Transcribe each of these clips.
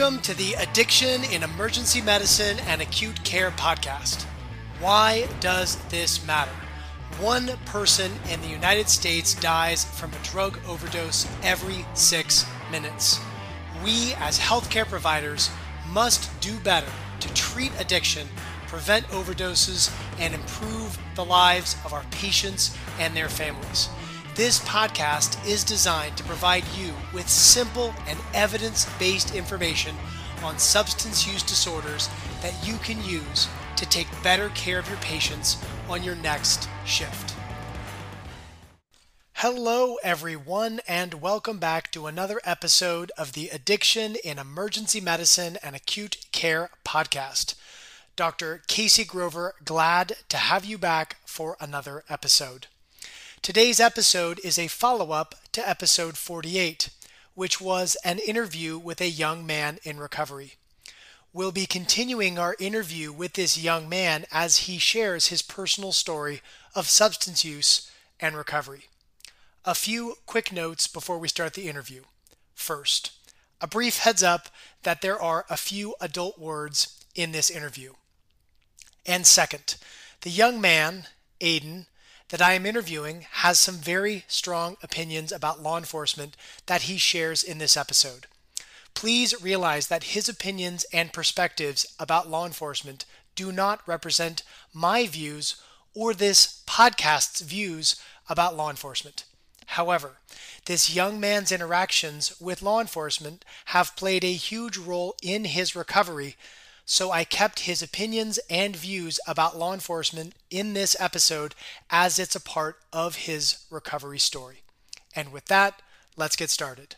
Welcome to the Addiction in Emergency Medicine and Acute Care podcast. Why does this matter? One person in the United States dies from a drug overdose every six minutes. We, as healthcare providers, must do better to treat addiction, prevent overdoses, and improve the lives of our patients and their families. This podcast is designed to provide you with simple and evidence based information on substance use disorders that you can use to take better care of your patients on your next shift. Hello, everyone, and welcome back to another episode of the Addiction in Emergency Medicine and Acute Care podcast. Dr. Casey Grover, glad to have you back for another episode. Today's episode is a follow up to episode 48, which was an interview with a young man in recovery. We'll be continuing our interview with this young man as he shares his personal story of substance use and recovery. A few quick notes before we start the interview. First, a brief heads up that there are a few adult words in this interview. And second, the young man, Aiden, that I am interviewing has some very strong opinions about law enforcement that he shares in this episode. Please realize that his opinions and perspectives about law enforcement do not represent my views or this podcast's views about law enforcement. However, this young man's interactions with law enforcement have played a huge role in his recovery so I kept his opinions and views about law enforcement in this episode as it's a part of his recovery story. And with that, let's get started.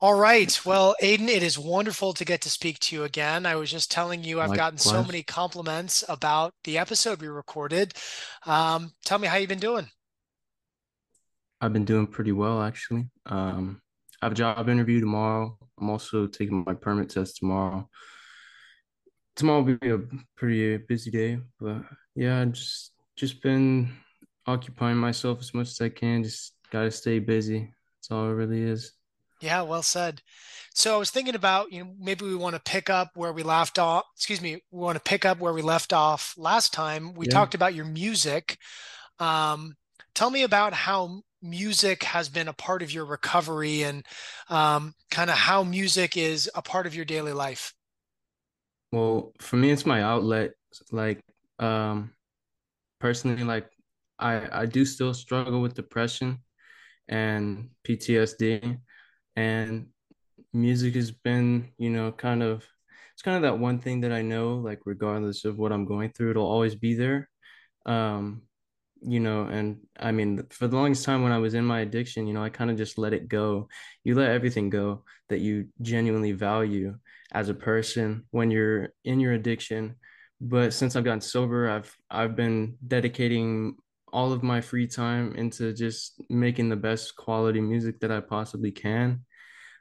All right. Well, Aiden, it is wonderful to get to speak to you again. I was just telling you I've gotten so many compliments about the episode we recorded. Um, tell me how you've been doing. I've been doing pretty well, actually. Um, I have a job interview tomorrow. I'm also taking my permit test tomorrow. Tomorrow will be a pretty busy day, but yeah, just just been occupying myself as much as I can. Just gotta stay busy. That's all it really is. Yeah, well said. So I was thinking about, you know, maybe we want to pick up where we left off. Excuse me, we want to pick up where we left off last time. We yeah. talked about your music. Um, tell me about how music has been a part of your recovery and um, kind of how music is a part of your daily life? Well, for me, it's my outlet. Like, um, personally, like I I do still struggle with depression and PTSD, and music has been, you know, kind of it's kind of that one thing that I know, like regardless of what I'm going through, it'll always be there. Um, you know and i mean for the longest time when i was in my addiction you know i kind of just let it go. You let everything go that you genuinely value as a person when you're in your addiction. But since i've gotten sober i've i've been dedicating all of my free time into just making the best quality music that i possibly can.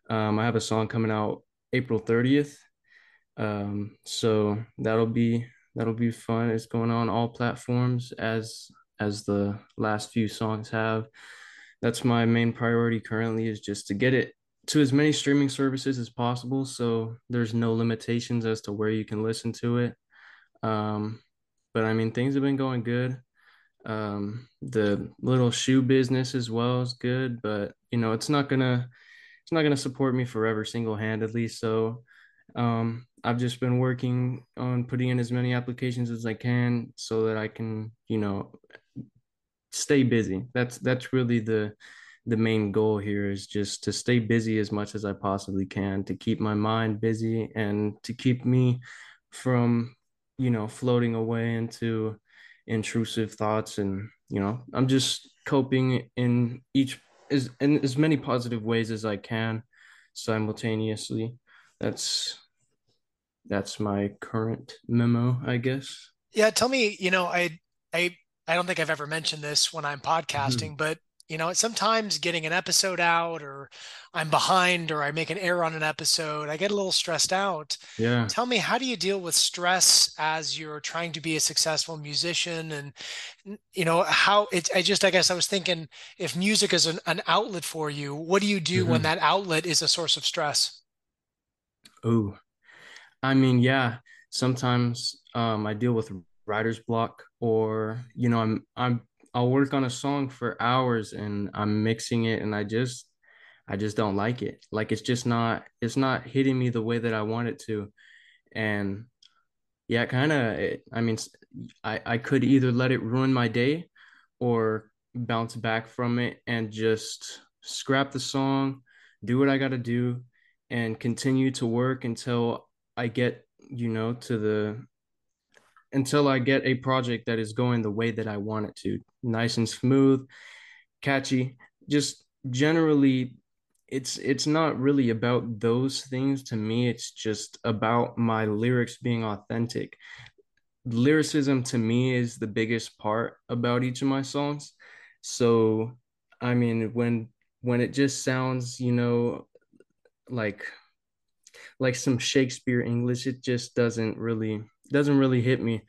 Um, i have a song coming out april 30th um, so that'll be that'll be fun. It's going on all platforms as as the last few songs have. That's my main priority currently is just to get it to as many streaming services as possible so there's no limitations as to where you can listen to it. Um, but I mean things have been going good. Um, the little shoe business as well is good, but you know, it's not gonna it's not gonna support me forever single-handedly. So um, I've just been working on putting in as many applications as I can so that I can, you know, stay busy. That's that's really the the main goal here is just to stay busy as much as I possibly can to keep my mind busy and to keep me from, you know, floating away into intrusive thoughts and, you know, I'm just coping in each as in as many positive ways as I can simultaneously. That's that's my current memo, I guess. Yeah, tell me, you know, I I I don't think I've ever mentioned this when I'm podcasting, mm-hmm. but You know, sometimes getting an episode out or I'm behind or I make an error on an episode, I get a little stressed out. Yeah. Tell me, how do you deal with stress as you're trying to be a successful musician? And, you know, how it, I just, I guess I was thinking if music is an, an outlet for you, what do you do when hmm that outlet is a source of stress? Oh, I mean, yeah. Sometimes um, I deal with writer's block, or you know, I'm I'm I'll work on a song for hours and I'm mixing it, and I just I just don't like it. Like it's just not it's not hitting me the way that I want it to. And yeah, kind of. I mean, I I could either let it ruin my day, or bounce back from it and just scrap the song, do what I got to do, and continue to work until I get you know to the until I get a project that is going the way that I want it to. Nice and smooth, catchy. Just generally it's it's not really about those things to me. It's just about my lyrics being authentic. Lyricism to me is the biggest part about each of my songs. So, I mean, when when it just sounds, you know, like like some Shakespeare English, it just doesn't really doesn't really hit me.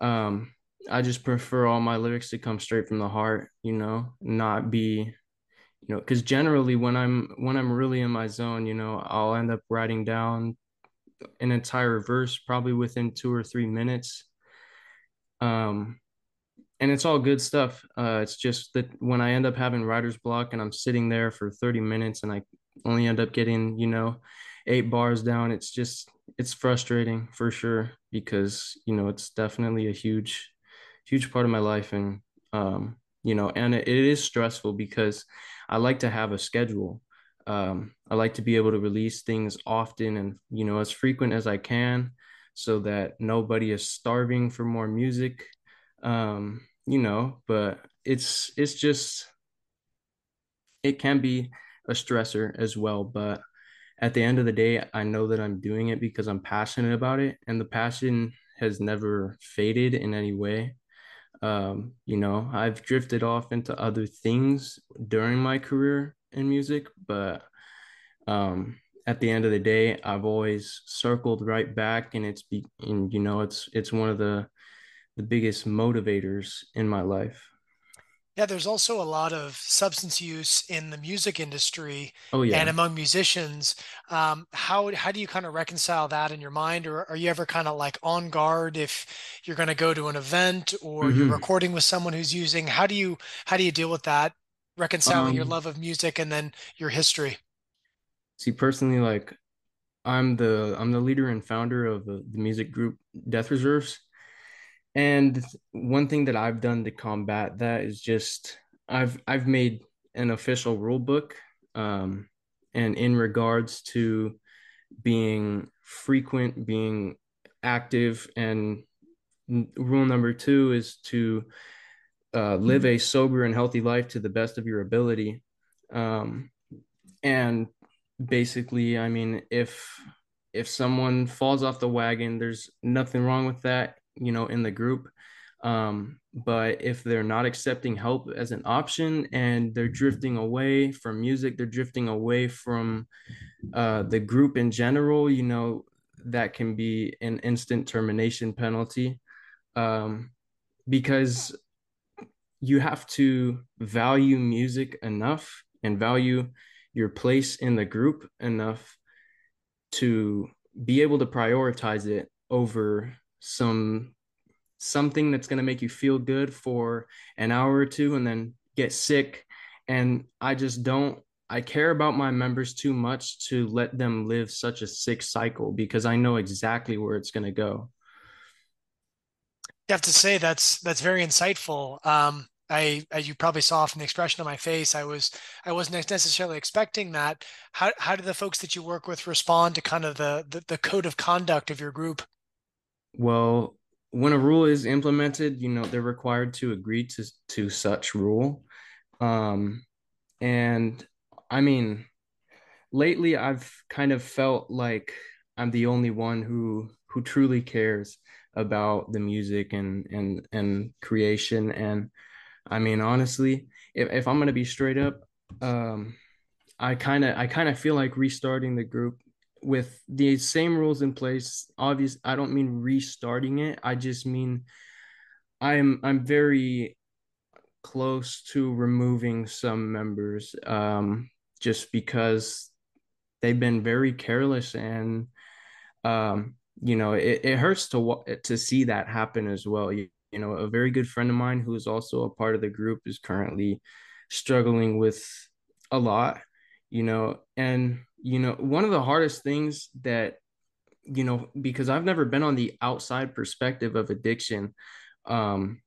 Um, I just prefer all my lyrics to come straight from the heart, you know, not be, you know, because generally when I'm when I'm really in my zone, you know, I'll end up writing down an entire verse probably within two or three minutes. Um, and it's all good stuff. Uh, it's just that when I end up having writer's block and I'm sitting there for 30 minutes and I only end up getting, you know, eight bars down, it's just it's frustrating for sure because, you know, it's definitely a huge, huge part of my life. And um, you know, and it, it is stressful because I like to have a schedule. Um, I like to be able to release things often and, you know, as frequent as I can so that nobody is starving for more music um you know but it's it's just it can be a stressor as well but at the end of the day i know that i'm doing it because i'm passionate about it and the passion has never faded in any way. Um you know i've drifted off into other things during my career in music but um at the end of the day i've always circled right back and it's be and you know it's it's one of the the biggest motivators in my life Yeah, there's also a lot of substance use in the music industry Oh and among musicians. Um, how how do you kind of reconcile that in your mind, or are you ever kind of like on guard if you're going to go to an event or you're hmm recording with someone who's using? How do you how do you deal with that, reconciling your Um, love of music and then your history? see, personally, like I'm the I'm the leader and founder of the, the music group Death Reserves, and one thing that I've done to combat that is just I've I've made an official rule book, um, and in regards to being frequent, being active, and rule number two is to uh, live a sober and healthy life to the best of your ability. Um, and basically, I mean, if if someone falls off the wagon, there's nothing wrong with that, you know, in the group. Um, but if they're not accepting help as an option and they're drifting away from music, they're drifting away from uh, the group in general, you know, that can be an instant termination penalty. Um, because you have to value music enough and value your place in the group enough to be able to prioritize it over some something that's going to make you feel good for an hour or two and then get sick and i just don't i care about my members too much to let them live such a sick cycle because i know exactly where it's going to go You have to say that's that's very insightful. Um, I, as you probably saw from the expression on my face, I was I wasn't necessarily expecting that. How how do the folks that you work with respond to kind of the the, the code of conduct of your group? Well when a rule is implemented you know they're required to agree to to such rule. Um and i mean lately I've kind of felt like I'm the only one who who truly cares about the music and and and creation. And I mean, honestly, if, if I'm gonna be straight up, um, I kind of I kind of feel like restarting the group with the same rules in place. Obvious, I don't mean restarting it. I just mean I'm I'm very close to removing some members um, just because they've been very careless and um, you know it, it hurts to to see that happen as well you, you know a very good friend of mine who is also a part of the group is currently struggling with a lot you know and you know one of the hardest things that you know because i've never been on the outside perspective of addiction um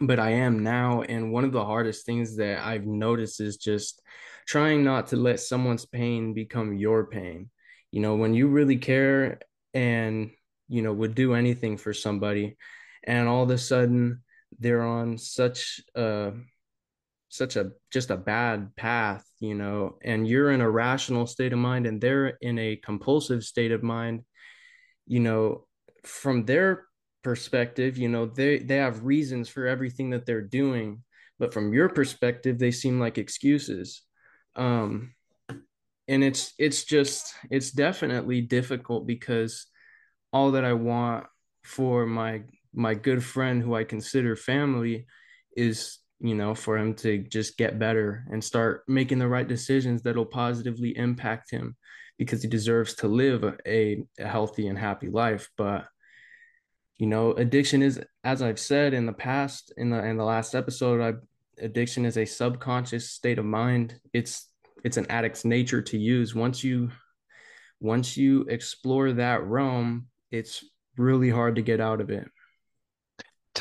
but I am now. And one of the hardest things that I've noticed is just trying not to let someone's pain become your pain. You know, when you really care and, you know, would do anything for somebody, and all of a sudden they're on such a such a just a bad path you know and you're in a rational state of mind and they're in a compulsive state of mind you know from their perspective you know they they have reasons for everything that they're doing but from your perspective they seem like excuses. Um and it's it's just it's definitely difficult because all that i want for my my good friend who i consider family is you know for him to just get better and start making the right decisions that'll positively impact him because he deserves to live a, a healthy and happy life. But you know addiction is as i've said in the past in the in the last episode I, addiction is a subconscious state of mind. It's it's an addict's nature to use. Once you once you explore that realm it's really hard to get out of it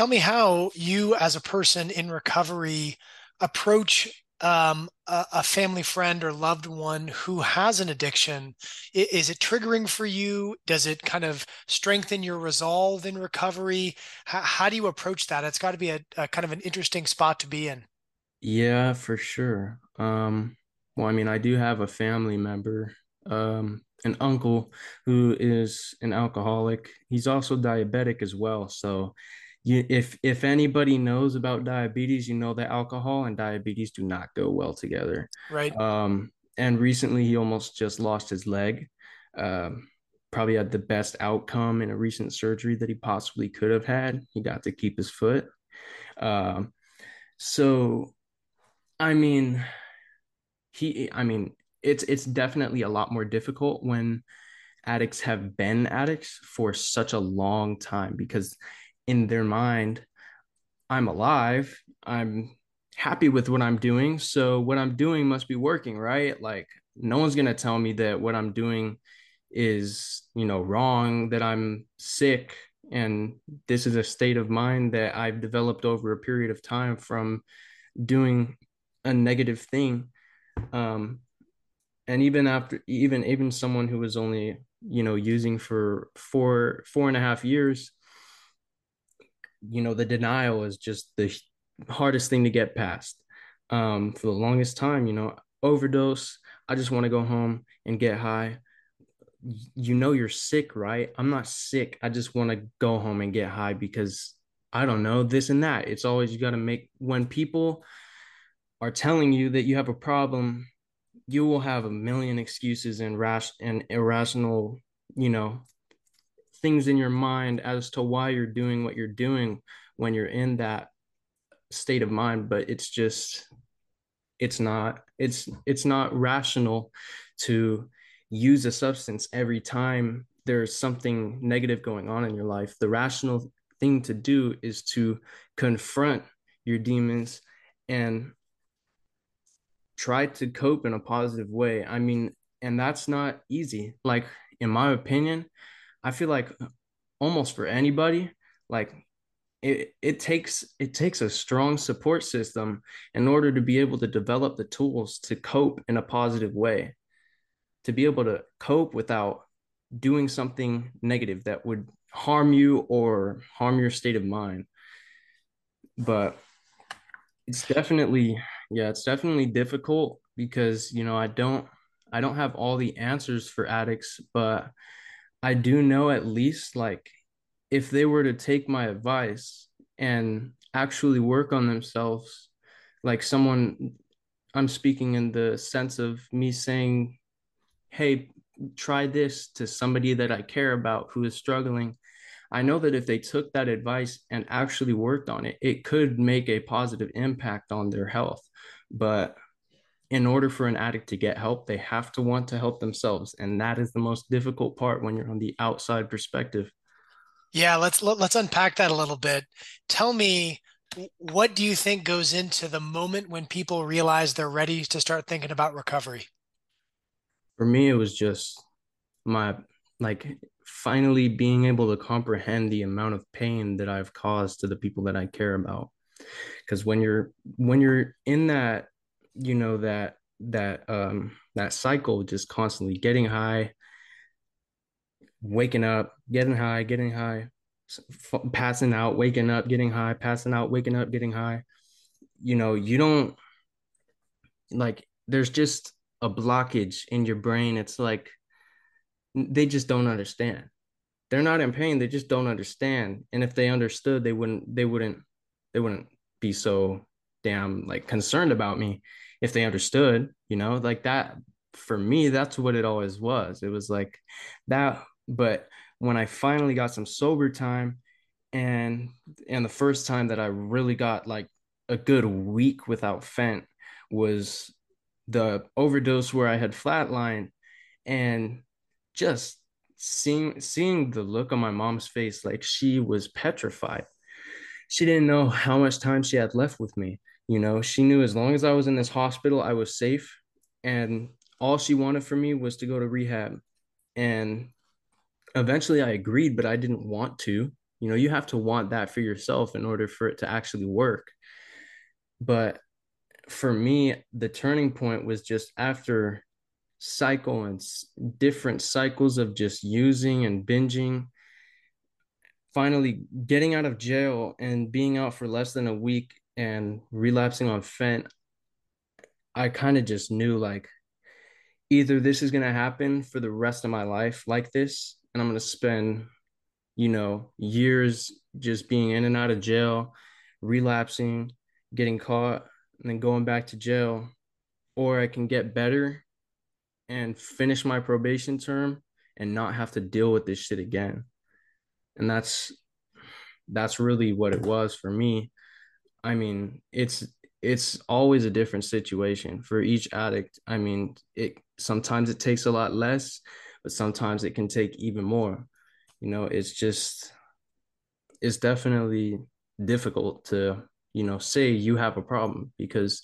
tell me how you as a person in recovery approach um, a, a, family friend or loved one who has an addiction, is, it triggering for you? Does it kind of strengthen your resolve in recovery? How, how do you approach that? It's got to be a, a, kind of an interesting spot to be in. Yeah, for sure. Um, well, I mean, I do have a family member, um, an uncle who is an alcoholic. He's also diabetic as well. So you if if anybody knows about diabetes, you know that alcohol and diabetes do not go well together. Right. Um, and recently he almost just lost his leg. Um, probably had the best outcome in a recent surgery that he possibly could have had. He got to keep his foot. Um, so, I mean, he, I mean, it's it's definitely a lot more difficult when addicts have been addicts for such a long time because in their mind, I'm alive. I'm happy with what I'm doing. So what I'm doing must be working, right? Like no one's going to tell me that what I'm doing is, you know, wrong, that I'm sick and this is a state of mind that I've developed over a period of time from doing a negative thing. Um and even after even even someone who was only you know using for four four and a half years you know the denial is just the hardest thing to get past. Um, for the longest time you know overdose i just want to go home and get high. You know you're sick right? I'm not sick i just want to go home and get high because i don't know this and that. It's always you got to make when people are telling you that you have a problem you will have a million excuses and rash and irrational you know things in your mind as to why you're doing what you're doing when you're in that state of mind but it's just it's not it's it's not rational to use a substance every time there's something negative going on in your life. The rational thing to do is to confront your demons and try to cope in a positive way. I mean and that's not easy. Like in my opinion I feel like uh, almost for anybody, like it, it takes it takes a strong support system in order to be able to develop the tools to cope in a positive way. To be able to cope without doing something negative that would harm you or harm your state of mind. But it's definitely yeah it's definitely difficult because you know i don't i don't have all the answers for addicts but I do know at least like if they were to take my advice and actually work on themselves like someone i'm speaking in the sense of me saying hey try this to somebody that i care about who is struggling. I know that if they took that advice and actually worked on it it could make a positive impact on their health. But in order for an addict to get help they have to want to help themselves and that is the most difficult part when you're on the outside perspective Yeah, let's let, let's unpack that a little bit. Tell me, what do you think goes into the moment when people realize they're ready to start thinking about recovery? for me it was just my like finally being able to comprehend the amount of pain that I've caused to the people that I care about. Because when you're when you're in that, you know, that that um that cycle just constantly getting high, waking up, getting high, getting high, f- passing out, waking up, getting high, passing out, waking up, getting high. You know, you don't like there's just a blockage in your brain. It's like they just don't understand they're not in pain they just don't understand and if they understood they wouldn't they wouldn't they wouldn't be so damn like concerned about me if they understood you know like that for me that's what it always was. It was like that but when i finally got some sober time and and the first time that i really got like a good week without fent was the overdose where i had flatline and just seeing seeing the look on my mom's face like she was petrified. She didn't know how much time she had left with me you know she knew as long as i was in this hospital i was safe. And all she wanted for me was to go to rehab. And eventually i agreed but i didn't want to. You know you have to want that for yourself in order for it to actually work. But for me the turning point was just after cycle and different cycles of just using and binging finally getting out of jail and being out for less than a week and relapsing on fent i kind of just knew like either this is going to happen for the rest of my life like this and i'm going to spend you know years just being in and out of jail relapsing getting caught and then going back to jail or i can get better and finish my probation term and not have to deal with this shit again. And that's that's really what it was for me. I mean, it's it's always a different situation for each addict. I mean, it sometimes it takes a lot less, but sometimes it can take even more. You know, it's just it's definitely difficult to, you know, say you have a problem because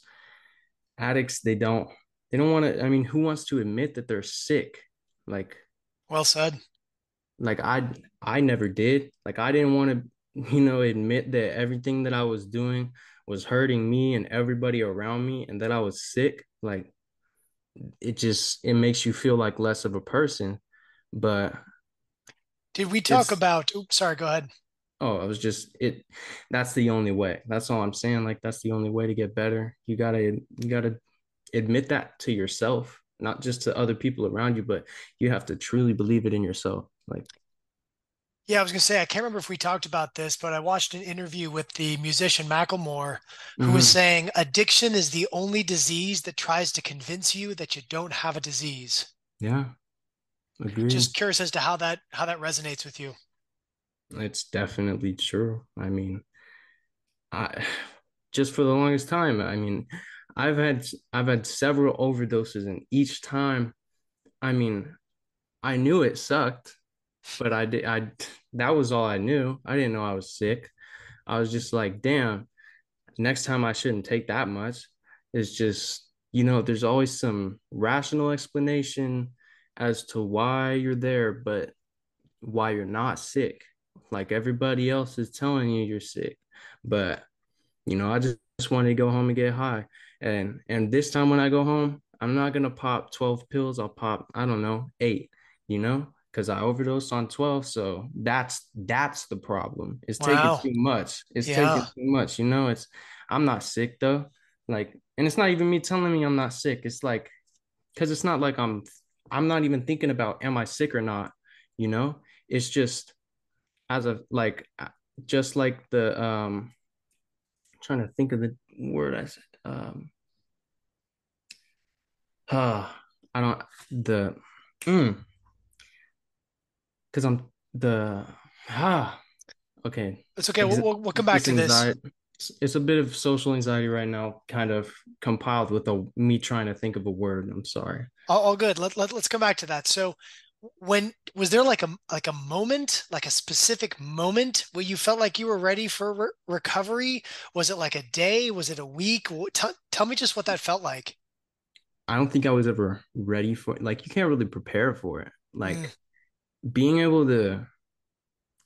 addicts they don't they don't want to i mean who wants to admit that they're sick like Well said. like i i never did like i didn't want to you know admit that everything that i was doing was hurting me and everybody around me and that i was sick like it just it makes you feel like less of a person but Did we talk about, oops, sorry, go ahead. oh i was just it that's the only way that's all i'm saying like that's the only way to get better you gotta you gotta admit that to yourself, not just to other people around you, but you have to truly believe it in yourself. Like, Yeah, I was gonna say I can't remember if we talked about this, but I watched an interview with the musician Macklemore, who was mm-hmm. saying addiction is the only disease that tries to convince you that you don't have a disease. yeah, agree. Just curious as to how that how that resonates with you. It's definitely true. I mean, I just for the longest time, I mean, I've had I've had several overdoses, and each time, I mean, I knew it sucked, but I did I that was all I knew. I didn't know I was sick. I was just like, damn, next time I shouldn't take that much. It's just, you know, there's always some rational explanation as to why you're there, but why you're not sick. Like everybody else is telling you you're sick. But, you know, I just, just wanted to go home and get high. And and this time when I go home, I'm not gonna pop 12 pills. I'll pop, I don't know, eight, you know, because I overdosed on 12. So that's that's the problem. It's taking too much. It's taking too much, you know. It's I'm not sick though. Like, and it's not even me telling me I'm not sick. It's like because it's not like I'm I'm not even thinking about am I sick or not, you know? It's just as a like just like the um trying to think of the word I said. Um, uh, I don't the mm, because I'm the ah okay. It's okay. We'll, we'll, we'll come back to this. It's a bit of social anxiety right now, kind of compiled with a me trying to think of a word. I'm sorry. All, all good. Let, let, let's come back to that. So when was there like a like a moment like a specific moment where you felt like you were ready for re- recovery was it like a day was it a week T- tell me just what that felt like i don't think i was ever ready for it like you can't really prepare for it like mm. Being able to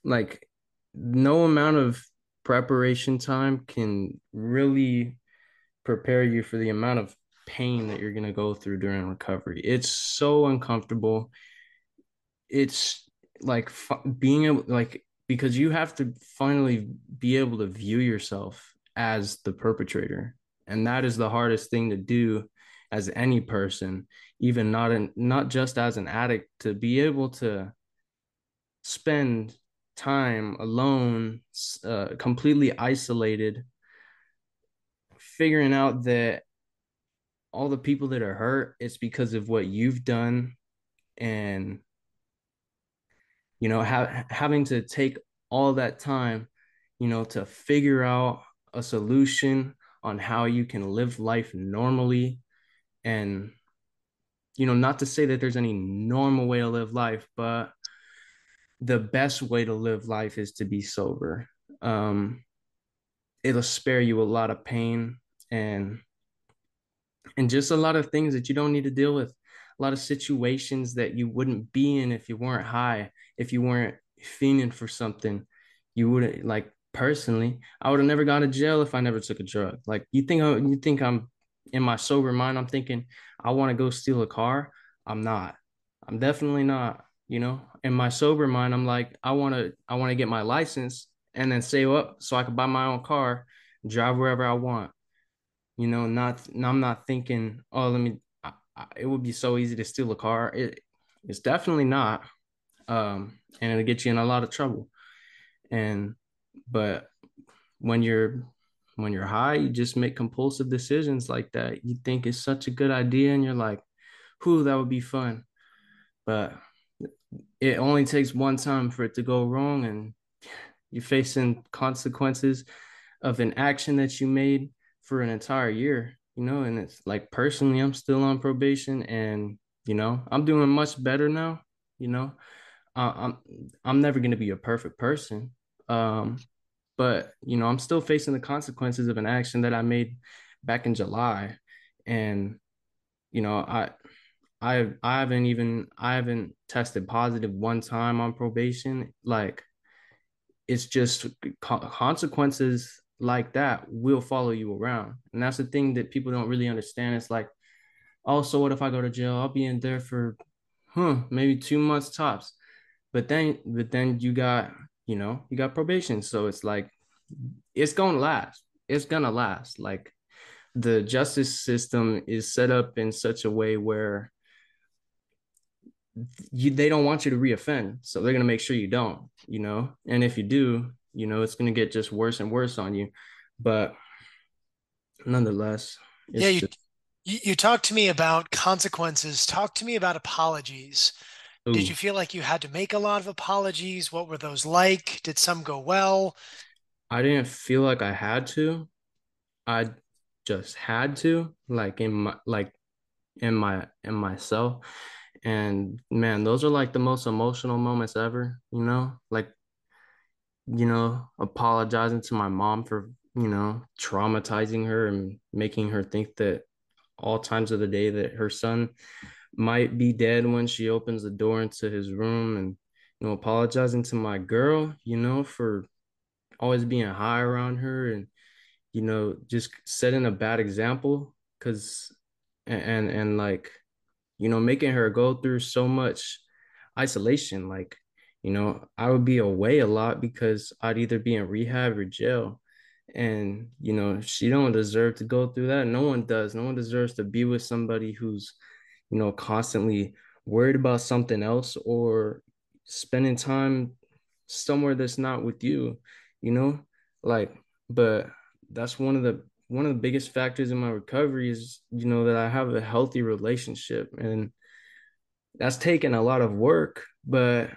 like no amount of preparation time can really prepare you for the amount of pain that you're going to go through during recovery. It's so uncomfortable. It's like being able like because you have to finally be able to view yourself as the perpetrator. And that is the hardest thing to do as any person even not in not just as an addict to be able to spend time alone uh, completely isolated figuring out that all the people that are hurt it's because of what you've done and you know ha- having to take all that time you know to figure out a solution on how you can live life normally and you know not to say that there's any normal way to live life but the best way to live life is to be sober um it'll spare you a lot of pain and and just a lot of things that you don't need to deal with a lot of situations that you wouldn't be in if you weren't high, if you weren't fiending for something. You wouldn't like personally. I would have never gone to jail if I never took a drug. Like you think I, you think I'm in my sober mind. I'm thinking I want to go steal a car. I'm not. I'm definitely not. You know, in my sober mind, I'm like I want to I want to get my license and then save up so I can buy my own car, drive wherever I want. You know, not I'm not thinking, oh, let me it would be so easy to steal a car. It it's definitely not, um, and it'll get you in a lot of trouble. And but when you're when you're high, you just make compulsive decisions like that. You think it's such a good idea, and you're like, "Who that would be fun," but it only takes one time for it to go wrong, and you're facing consequences of an action that you made for an entire year you know, and it's like personally, I'm still on probation and, you know, I'm doing much better now, you know. Uh, I'm I'm never going to be a perfect person. Um, but, you know, I'm still facing the consequences of an action that I made back in July and you know, I I I haven't even I haven't tested positive one time on probation. Like it's just consequences like that will follow you around. And that's the thing that people don't really understand. It's like, oh, so what if I go to jail? I'll be in there for huh, maybe two months tops. But then but then you got, you know, you got probation. So it's like it's gonna last. It's gonna last. Like the justice system is set up in such a way where you, they don't want you to reoffend so they're going to make sure you don't you know? And if you do you know it's going to get just worse and worse on you. But nonetheless yeah you, just... you, you talked to me about consequences. Talk to me about apologies. Ooh. did you feel like you had to make a lot of apologies? What were those like? Did some go well? I didn't feel like i had to. I just had to like in my like in my in myself and man those are like the most emotional moments ever you know? Like you know, apologizing to my mom for, you know, traumatizing her and making her think that all times of the day that her son might be dead when she opens the door into his room and you know apologizing to my girl you know for always being high around her and you know just setting a bad example because and, and and like you know making her go through so much isolation like you know, I would be away a lot because I'd either be in rehab or jail. And, you know, she don't deserve to go through that. No one does. No one deserves to be with somebody who's, you know, constantly worried about something else or spending time somewhere that's not with you, you know? Like, but that's one of the one of the biggest factors in my recovery is you know that I have a healthy relationship and that's taken a lot of work but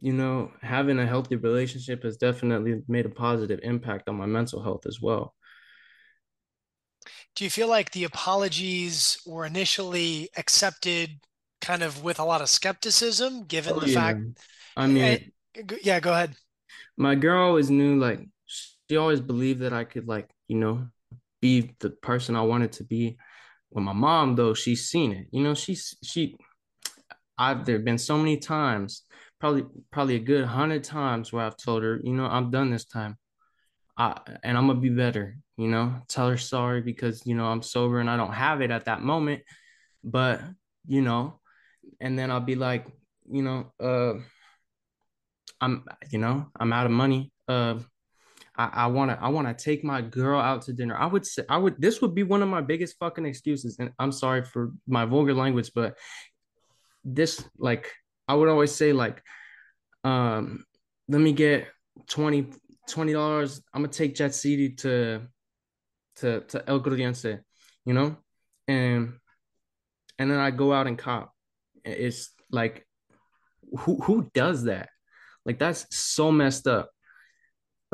you know having a healthy relationship has definitely made a positive impact on my mental health as well do you feel like the apologies were initially accepted kind of with a lot of skepticism given oh, the yeah. fact I mean eh, yeah go ahead my girl always knew like she always believed that I could like you know be the person I wanted to be with my mom though she's seen it you know she's she I've there been so many times probably probably a good hundred times where I've told her you know I'm done this time I, and I'm gonna be better, you know, tell her sorry because, you know, I'm sober and I don't have it at that moment. But, you know, and then I'll be like, you know, uh, I'm, you know, I'm out of money. Uh, I, I wanna, I wanna take my girl out to dinner. I would say, I would, this would be one of my biggest fucking excuses. And I'm sorry for my vulgar language, but this, like, I would always say, like, um, let me get 20 twenty dollars. I'm gonna take Jet City to to to El Grullense, you know, and and then I go out and cop. It's like, who who does that? Like that's so messed up.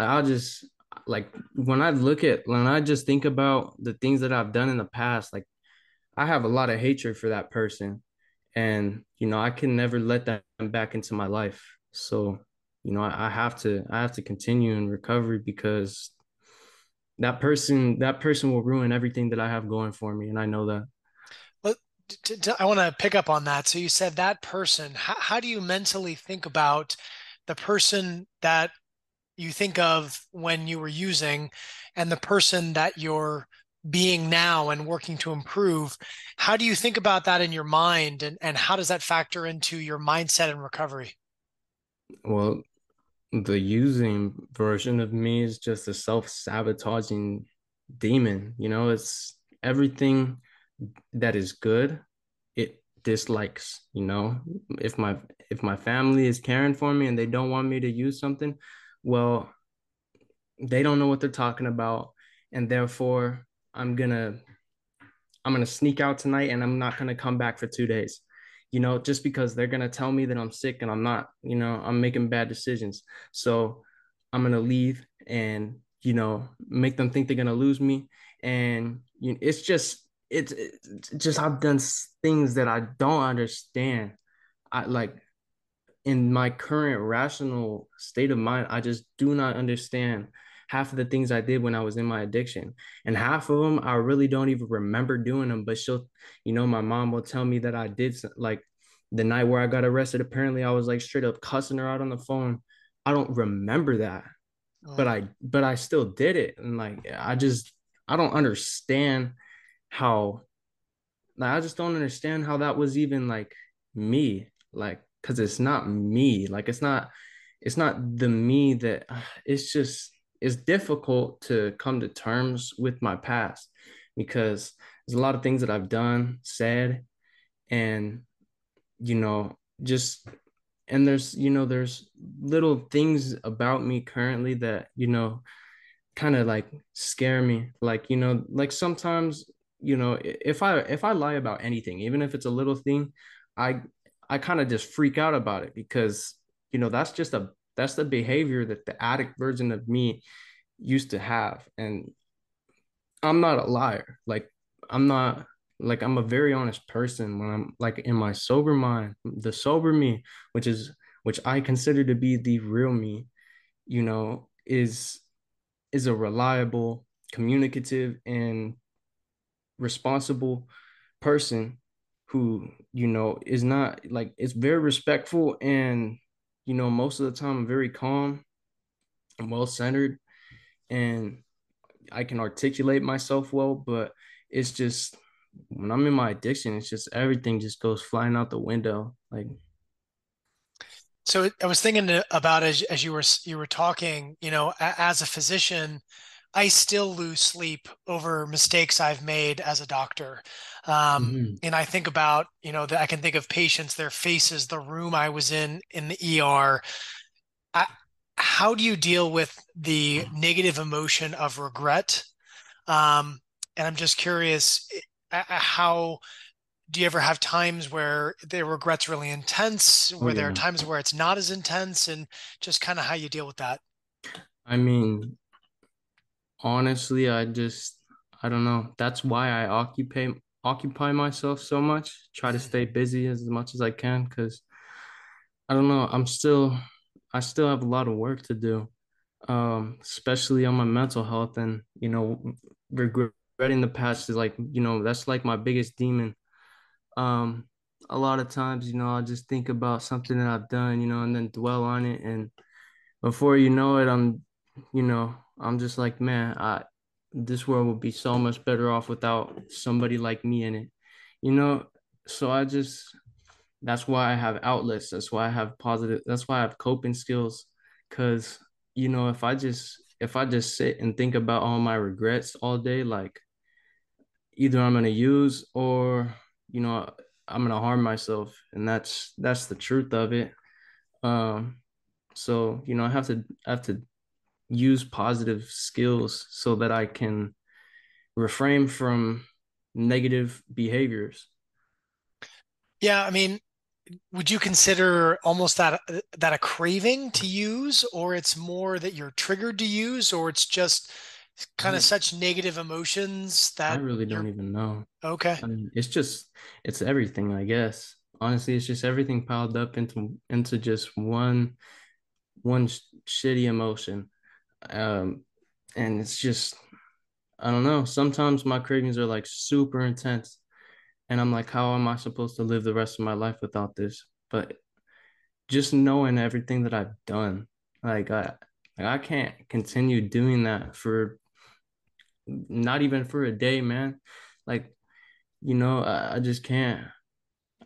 I'll just like when I look at when I just think about the things that I've done in the past, like I have a lot of hatred for that person, and you know I can never let them back into my life. So you know, I, I have to I have to continue in recovery because that person that person will ruin everything that I have going for me, and I know that. Well, I want to pick up on that. So you said that person. How, how do you mentally think about the person that you think of when you were using, and the person that you're being now and working to improve? How do you think about that in your mind, and and how does that factor into your mindset and recovery? Well, the using version of me is just a self-sabotaging demon you know it's everything that is good it dislikes you know if my if my family is caring for me and they don't want me to use something well they don't know what they're talking about and therefore i'm gonna i'm gonna sneak out tonight and i'm not gonna come back for two days you know, just because they're going to tell me that I'm sick and I'm not, you know, I'm making bad decisions. So I'm going to leave and, you know, make them think they're going to lose me. And you know, it's just, it's, it's just, I've done things that I don't understand. I like in my current rational state of mind, I just do not understand half of the things I did when I was in my addiction. And half of them, I really don't even remember doing them. But she'll, you know, my mom will tell me that I did like the night where I got arrested. Apparently, I was like straight up cussing her out on the phone. I don't remember that, oh. but I, but I still did it. And like, I just, I don't understand how, like, I just don't understand how that was even like me. Like, cause it's not me. Like, it's not, it's not the me that it's just it's difficult to come to terms with my past because there's a lot of things that I've done, said, and you know, just and there's you know there's little things about me currently that you know kind of like scare me like you know like sometimes you know if i if i lie about anything even if it's a little thing i i kind of just freak out about it because you know that's just a that's the behavior that the addict version of me used to have. And i'm not a liar. Like i'm not like i'm a very honest person when i'm like in my sober mind the sober me which is which i consider to be the real me you know is is a reliable communicative and responsible person who you know is not like it's very respectful and you know, most of the time I'm very calm, I'm well centered, and I can articulate myself well. But it's just when I'm in my addiction, it's just everything just goes flying out the window. Like, so I was thinking uh, about as as you were you were talking, you know, as a physician, I still lose sleep over mistakes I've made as a doctor. Um, mm-hmm. And I think about, you know, that I can think of patients, their faces, the room I was in in the ER. I, how do you deal with the negative emotion of regret Um, and I'm just curious uh, uh, how do you ever have times where the regret's really intense, Oh where there are times where it's not as intense, and just kind of how you deal with that? I mean, honestly, I just I don't know. That's why I occupy occupy myself so much. Try to stay busy as much as I can because I don't know. I'm still I still have a lot of work to do. Um, especially on my mental health and you know, regretting the past is like, you know, that's like my biggest demon. Um, a lot of times, you know, I'll just think about something that I've done, you know, and then dwell on it and before you know it, I'm, you know, I'm just like, man, I this world would be so much better off without somebody like me in it, you know. So I just that's why I have outlets. That's why I have positive. That's why I have coping skills. Cause you know, if I just if I just sit and think about all my regrets all day, like either I'm gonna use or you know I'm gonna harm myself, and that's that's the truth of it. Um, so you know, I have to I have to use positive skills so that I can refrain from negative behaviors. Yeah, I mean, would you consider almost that that a craving to use, or it's more that you're triggered to use, or it's just kind of mm. such negative emotions that I really don't even know. okay? I mean, it's just it's everything, I guess. Honestly, it's just everything piled up into into just one one sh- shitty emotion. Um, and it's just I don't know. Sometimes my cravings are like super intense, and I'm like, how am I supposed to live the rest of my life without this? But just knowing everything that I've done, like I I can't continue doing that for not even for a day, man. Like, you know, I, I just can't.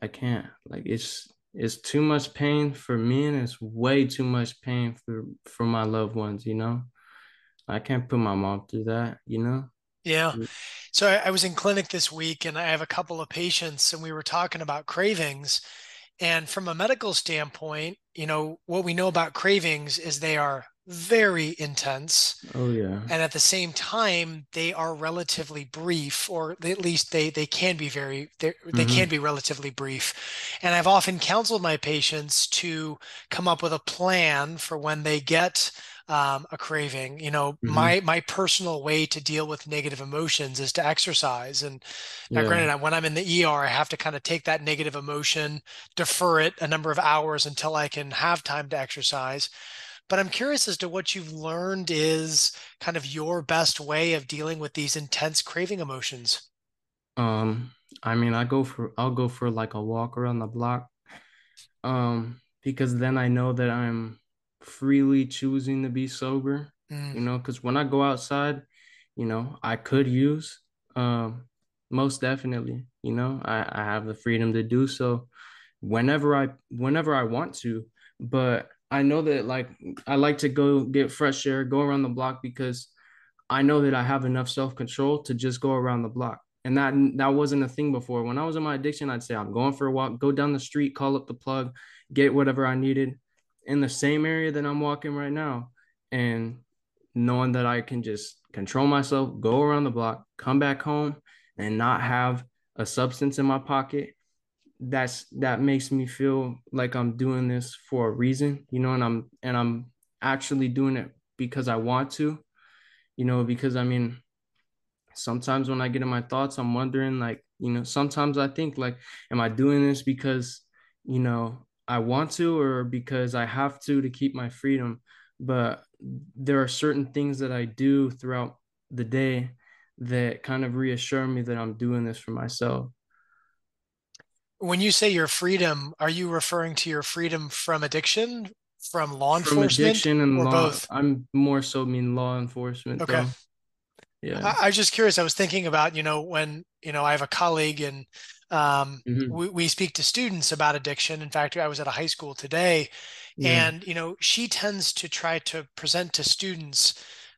I can't. Like it's it's too much pain for me and it's way too much pain for for my loved ones, you know? I can't put my mom through that, you know? Yeah. Mm. So I, I was in clinic this week, and I have a couple of patients, and we were talking about cravings. And from a medical standpoint, you know, what we know about cravings is they are very intense Oh yeah. and at the same time they are relatively brief or at least they they can be very they they can Mm-hmm. be relatively brief and i've often counseled my patients to come up with a plan for when they get um, a craving you know Mm-hmm. my my personal way to deal with negative emotions is to exercise and now Yeah. granted when i'm in the er i have to kind of take that negative emotion defer it a number of hours until i can have time to exercise but I'm curious as to what you've learned is kind of your best way of dealing with these intense craving emotions. Um, I mean I go for I'll go for like a walk around the block. Um, because then I know that I'm freely choosing to be sober, Mm, you know, because when I go outside, you know, I could use, um, most definitely, you know, I, I have the freedom to do so whenever I whenever I want to. But I know that like I like to go get fresh air, go around the block because I know that I have enough self-control to just go around the block. And that that wasn't a thing before. When I was in my addiction, I'd say I'm going for a walk, go down the street, call up the plug, get whatever I needed in the same area that I'm walking right now. And knowing that I can just control myself, go around the block, come back home and not have a substance in my pocket, that's that makes me feel like I'm doing this for a reason, you know, and I'm and I'm actually doing it because I want to you know, because I mean, sometimes when I get in my thoughts, I'm wondering, like, you know, sometimes I think, like, am I doing this because, you know, I want to or because I have to to keep my freedom? But there are certain things that I do throughout the day that kind of reassure me that I'm doing this for myself. When you say your freedom, are you referring to your freedom from addiction, from law From enforcement, addiction and or law, both? I'm more so mean law enforcement Okay. though. Yeah. I, I was just curious. I was thinking about, you know, when, you know, I have a colleague and um, hmm we, we speak to students about addiction. In fact, I was at a high school today Yeah. and, you know, she tends to try to present to students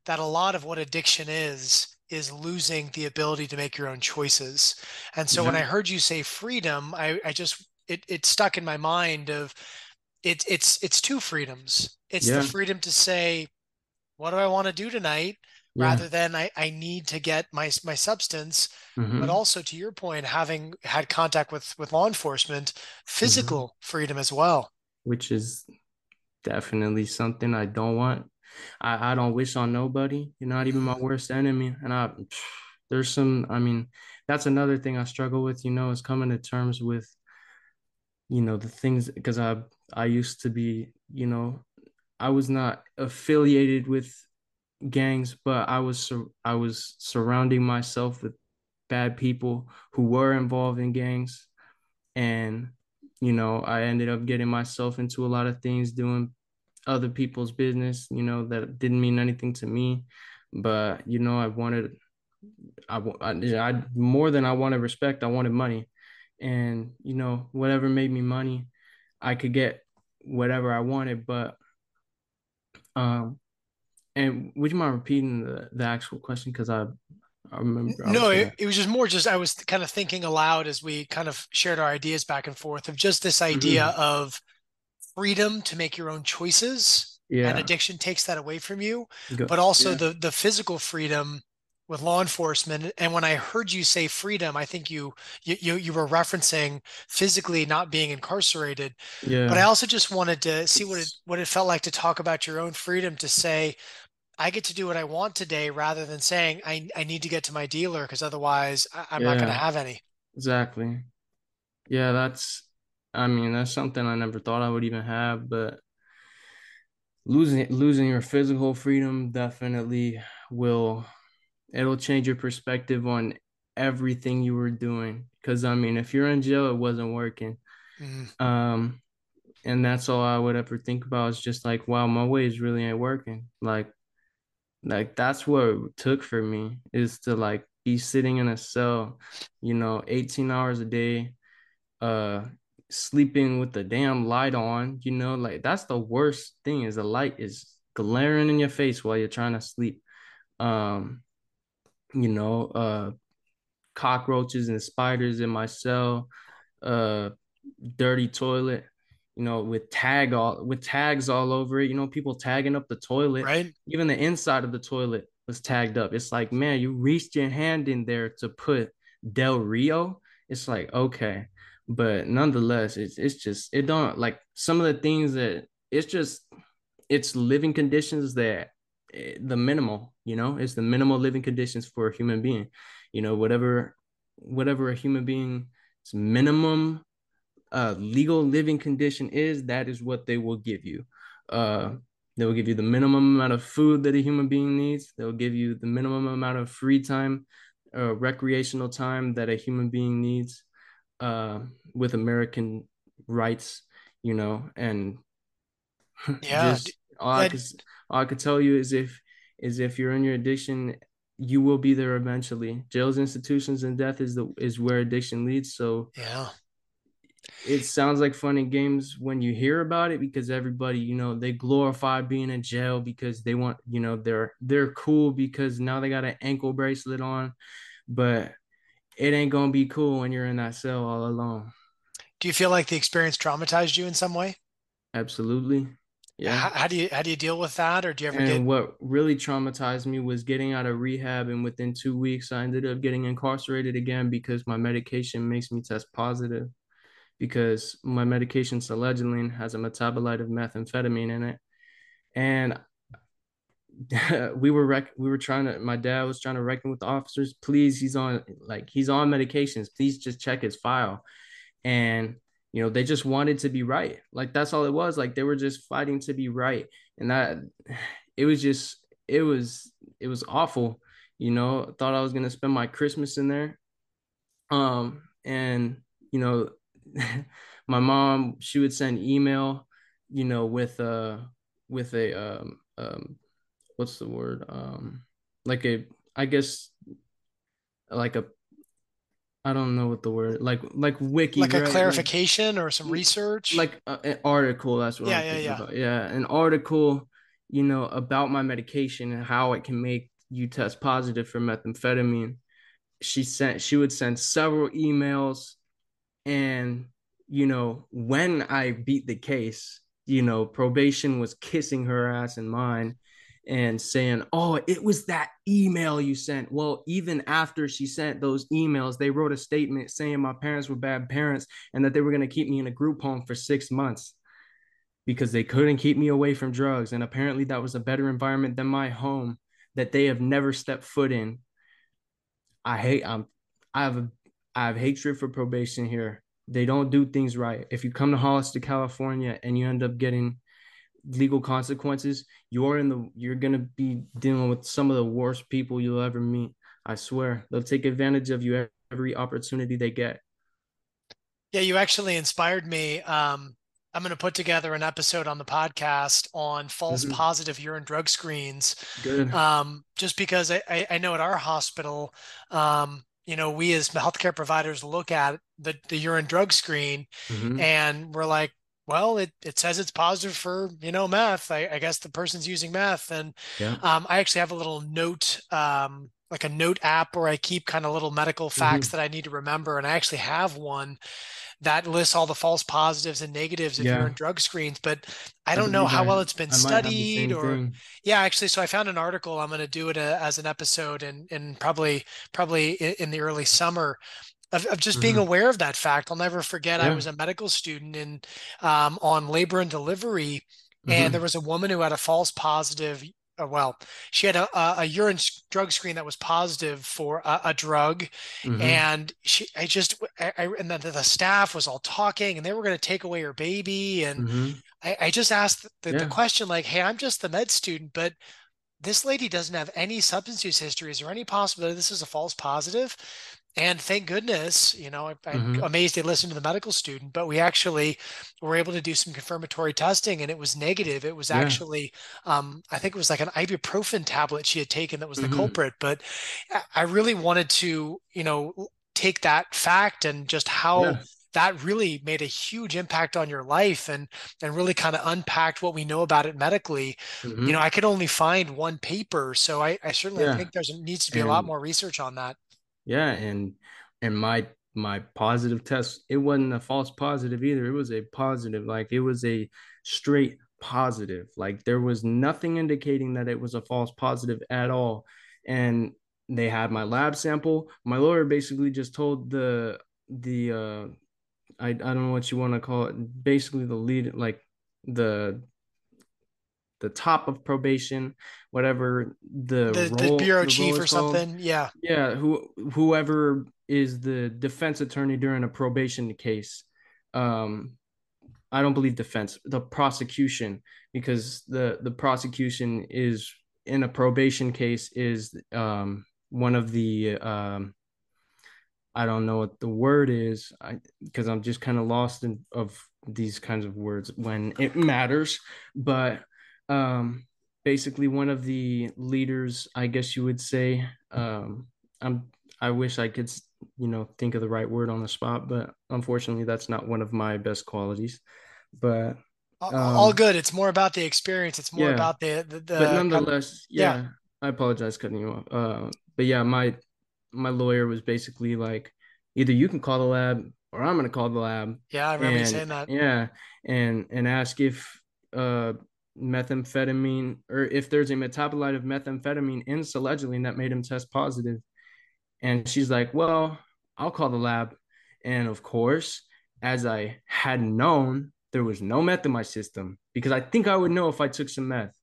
that a lot of what addiction is, is losing the ability to make your own choices. And so when I heard you say freedom, I, I just, it, it stuck in my mind of it, it's, it's two freedoms. It's the freedom to say, what do I want to do tonight? rather than I, I need to get my my substance but Mm-hmm. also to your point having had contact with with law enforcement Mm-hmm. physical freedom as well Which is definitely something I don't want. I, I don't wish on nobody. You're not even my Mm, worst enemy. And I there's some, I mean, that's another thing I struggle with, you know, is coming to terms with, you know, the things because I I used to be, you know, I was not affiliated with gangs, but I was sur- I was surrounding myself with bad people who were involved in gangs and you know, I ended up getting myself into a lot of things doing other people's business, you know, that didn't mean anything to me. But, you know, I wanted, I, I, I more than I wanted respect, I wanted money. And, you know, whatever made me money, I could get whatever I wanted. But, um, and would you mind repeating the, the actual question? Because I, I remember I no it, it was just more just i was kind of thinking aloud as we kind of shared our ideas back and forth of just this idea Mhm. of freedom to make your own choices yeah. and addiction takes that away from you Go. but also Yeah. the the physical freedom with law enforcement and when i heard you say freedom i think you you you were referencing physically not being incarcerated yeah. but i also just wanted to see what it what it felt like to talk about your own freedom to say i get to do what i want today rather than saying i, I need to get to my dealer because otherwise I, i'm not going to have any Exactly. Yeah. That's, I mean, that's something I never thought I would even have, but losing losing your physical freedom definitely will it'll change your perspective on everything you were doing. Because i mean if you're in jail it wasn't working. Mm, um and that's all i would ever think about is just like wow my ways really ain't working. Like like that's what it took for me is to like be sitting in a cell you know 18 hours a day uh sleeping with the damn light on, you know, like that's the worst thing is the light is glaring in your face while you're trying to sleep. Um, you know, uh cockroaches and spiders in my cell, uh dirty toilet, you know, with tag all with tags all over it, you know, people tagging up the toilet, right even the inside of the toilet was tagged up. It's like, man, you reached your hand in there to put Del Rio. It's like, okay. But nonetheless, it's it's just it don't like some of the things that it's just it's living conditions that eh, the minimal, you know, it's the minimal living conditions for a human being. You know, whatever whatever a human being's minimum uh, legal living condition is, that is what they will give you. Uh, they will give you the minimum amount of food that a human being needs. They'll give you the minimum amount of free time, uh, recreational time that a human being needs uh, with American rights, you know, and yeah just all I could all I could tell you is if is if you're in your addiction, you will be there eventually. Jails, institutions, and death is the is where addiction leads. So yeah it sounds like fun and games when you hear about it because everybody, you know, they glorify being in jail because they want, you know, they're they're cool because now they got an ankle bracelet on, but it ain't gonna be cool when you're in that cell all alone. do you feel like the experience traumatized you in some way Absolutely. Yeah. how do you how do you deal with that or do you ever get And what really traumatized me was getting out of rehab, and within two weeks, I ended up getting incarcerated again because my medication makes me test positive. Because my medication, Selegiline, has a metabolite of methamphetamine in it, and we were rec- we were trying to. My dad was trying to reckon with the officers. Please, he's on like he's on medications. Please just check his file. And you know, they just wanted to be right. Like that's all it was. Like they were just fighting to be right, and that it was just it was it was awful. You know, thought I was gonna spend my Christmas in there. Um, and you know, my mom she would send email, you know, with uh with a um um what's the word um like a I guess like a I don't know what the word like like wiki like a right? like clarification or some research? like uh, an article that's what yeah i'm yeah yeah. about. Yeah an article you know about my medication and how it can make you test positive for methamphetamine. She sent she would send several emails and you know when i beat the case you know probation was kissing her ass and mine and saying, "Oh, it was that email you sent." Well, even after she sent those emails, they wrote a statement saying my parents were bad parents and that they were going to keep me in a group home for 6 months because they couldn't keep me away from drugs and apparently that was a better environment than my home that they have never stepped foot in. I hate I'm I have a I have hatred for probation here. They don't do things right. If you come to Hollister, California and you end up getting legal consequences, you're in the you're gonna be dealing with some of the worst people you'll ever meet. I swear. They'll take advantage of you every opportunity they get. Yeah, you actually inspired me. Um, I'm going to put together an episode on the podcast on false mm-hmm. positive urine drug screens. Good. Um, just because I, I know at our hospital, um, you know, we as healthcare providers look at the, the urine drug screen mm-hmm. and we're like, well, it, it says it's positive for, you know, meth. I, I guess the person's using meth. And yeah. um, I actually have a little note, um, like a note app where I keep kind of little medical facts mm-hmm. that I need to remember. And I actually have one that lists all the false positives and negatives if yeah. urine drug screens. But I don't know how well it's been studied or thing. yeah, actually. So I found an article. I'm going to do it a, uh, as an episode and, and probably, probably in the early summer of, of just being mm-hmm. aware of that fact. I'll never forget. Yeah. I was a medical student in um, on labor and delivery, mm-hmm. and there was a woman who had a false positive. Uh, well, she had a, a, urine drug screen that was positive for a, a drug, mm-hmm. and she, I just, I, I and the, the, staff was all talking, and they were going to take away her baby, and mm-hmm. I, I, just asked the, yeah. the question like, "Hey, I'm just the med student, but this lady doesn't have any substance use history. Is there any possibility this is a false positive? And thank goodness, you know, I, am mm-hmm. amazed they listened to the medical student, but we actually were able to do some confirmatory testing and it was negative. It was yeah. actually, um, I think it was like an ibuprofen tablet she had taken that was the mm-hmm. culprit. But I really wanted to, you know, take that fact and just how yeah. that really made a huge impact on your life and and really kind of unpacked what we know about it medically. Mm-hmm. You know, I could only find one paper, so I, I certainly yeah. think there's needs to be and, a lot more research on that yeah and and my my positive test it wasn't a false positive either. It was a positive like it was a straight positive. Like there was nothing indicating that it was a false positive at all. And they had my lab sample. My lawyer basically just told the the uh i, I don't know what you want to call it basically the lead like the the top of probation, whatever the the, role, the bureau the chief or something. Yeah, yeah. Who whoever is the defense attorney during a probation case. Um, I don't believe defense, the prosecution, because the the prosecution is in a probation case is um one of the um I don't know what the word is I because I'm just kind of lost in of these kinds of words when it matters but um, basically one of the leaders, I guess you would say. Um, I'm I wish I could, you know, think of the right word on the spot, but unfortunately, that's not one of my best qualities. But um, all good. It's more about the experience. It's more yeah. about the, the, the But nonetheless, yeah, yeah, I apologize cutting you off. Uh, but yeah, my my lawyer was basically like, either you can call the lab or I'm gonna call the lab. Yeah, I remember and, you saying that. Yeah, and and ask if uh methamphetamine or if there's a metabolite of methamphetamine in selegiline that made him test positive. And she's like, Well, I'll call the lab. And of course, as I had known, there was no meth in my system because I think I would know if I took some meth.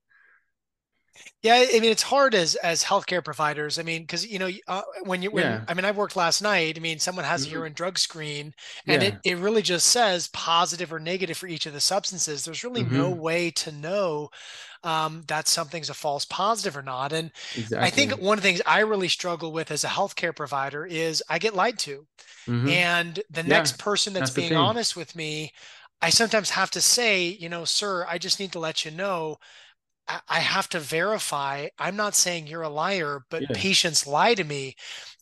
Yeah, I mean it's hard as as healthcare providers. I mean, because you know uh, when you when yeah. I mean I worked last night. I mean someone has mm-hmm. a urine drug screen, and yeah. it it really just says positive or negative for each of the substances. There's really mm-hmm. no way to know um, that something's a false positive or not. And exactly. I think one of the things I really struggle with as a healthcare provider is I get lied to, mm-hmm. and the yeah, next person that's, that's being honest with me, I sometimes have to say, you know, sir, I just need to let you know I have to verify. I'm not saying you're a liar, but yeah. patients lie to me,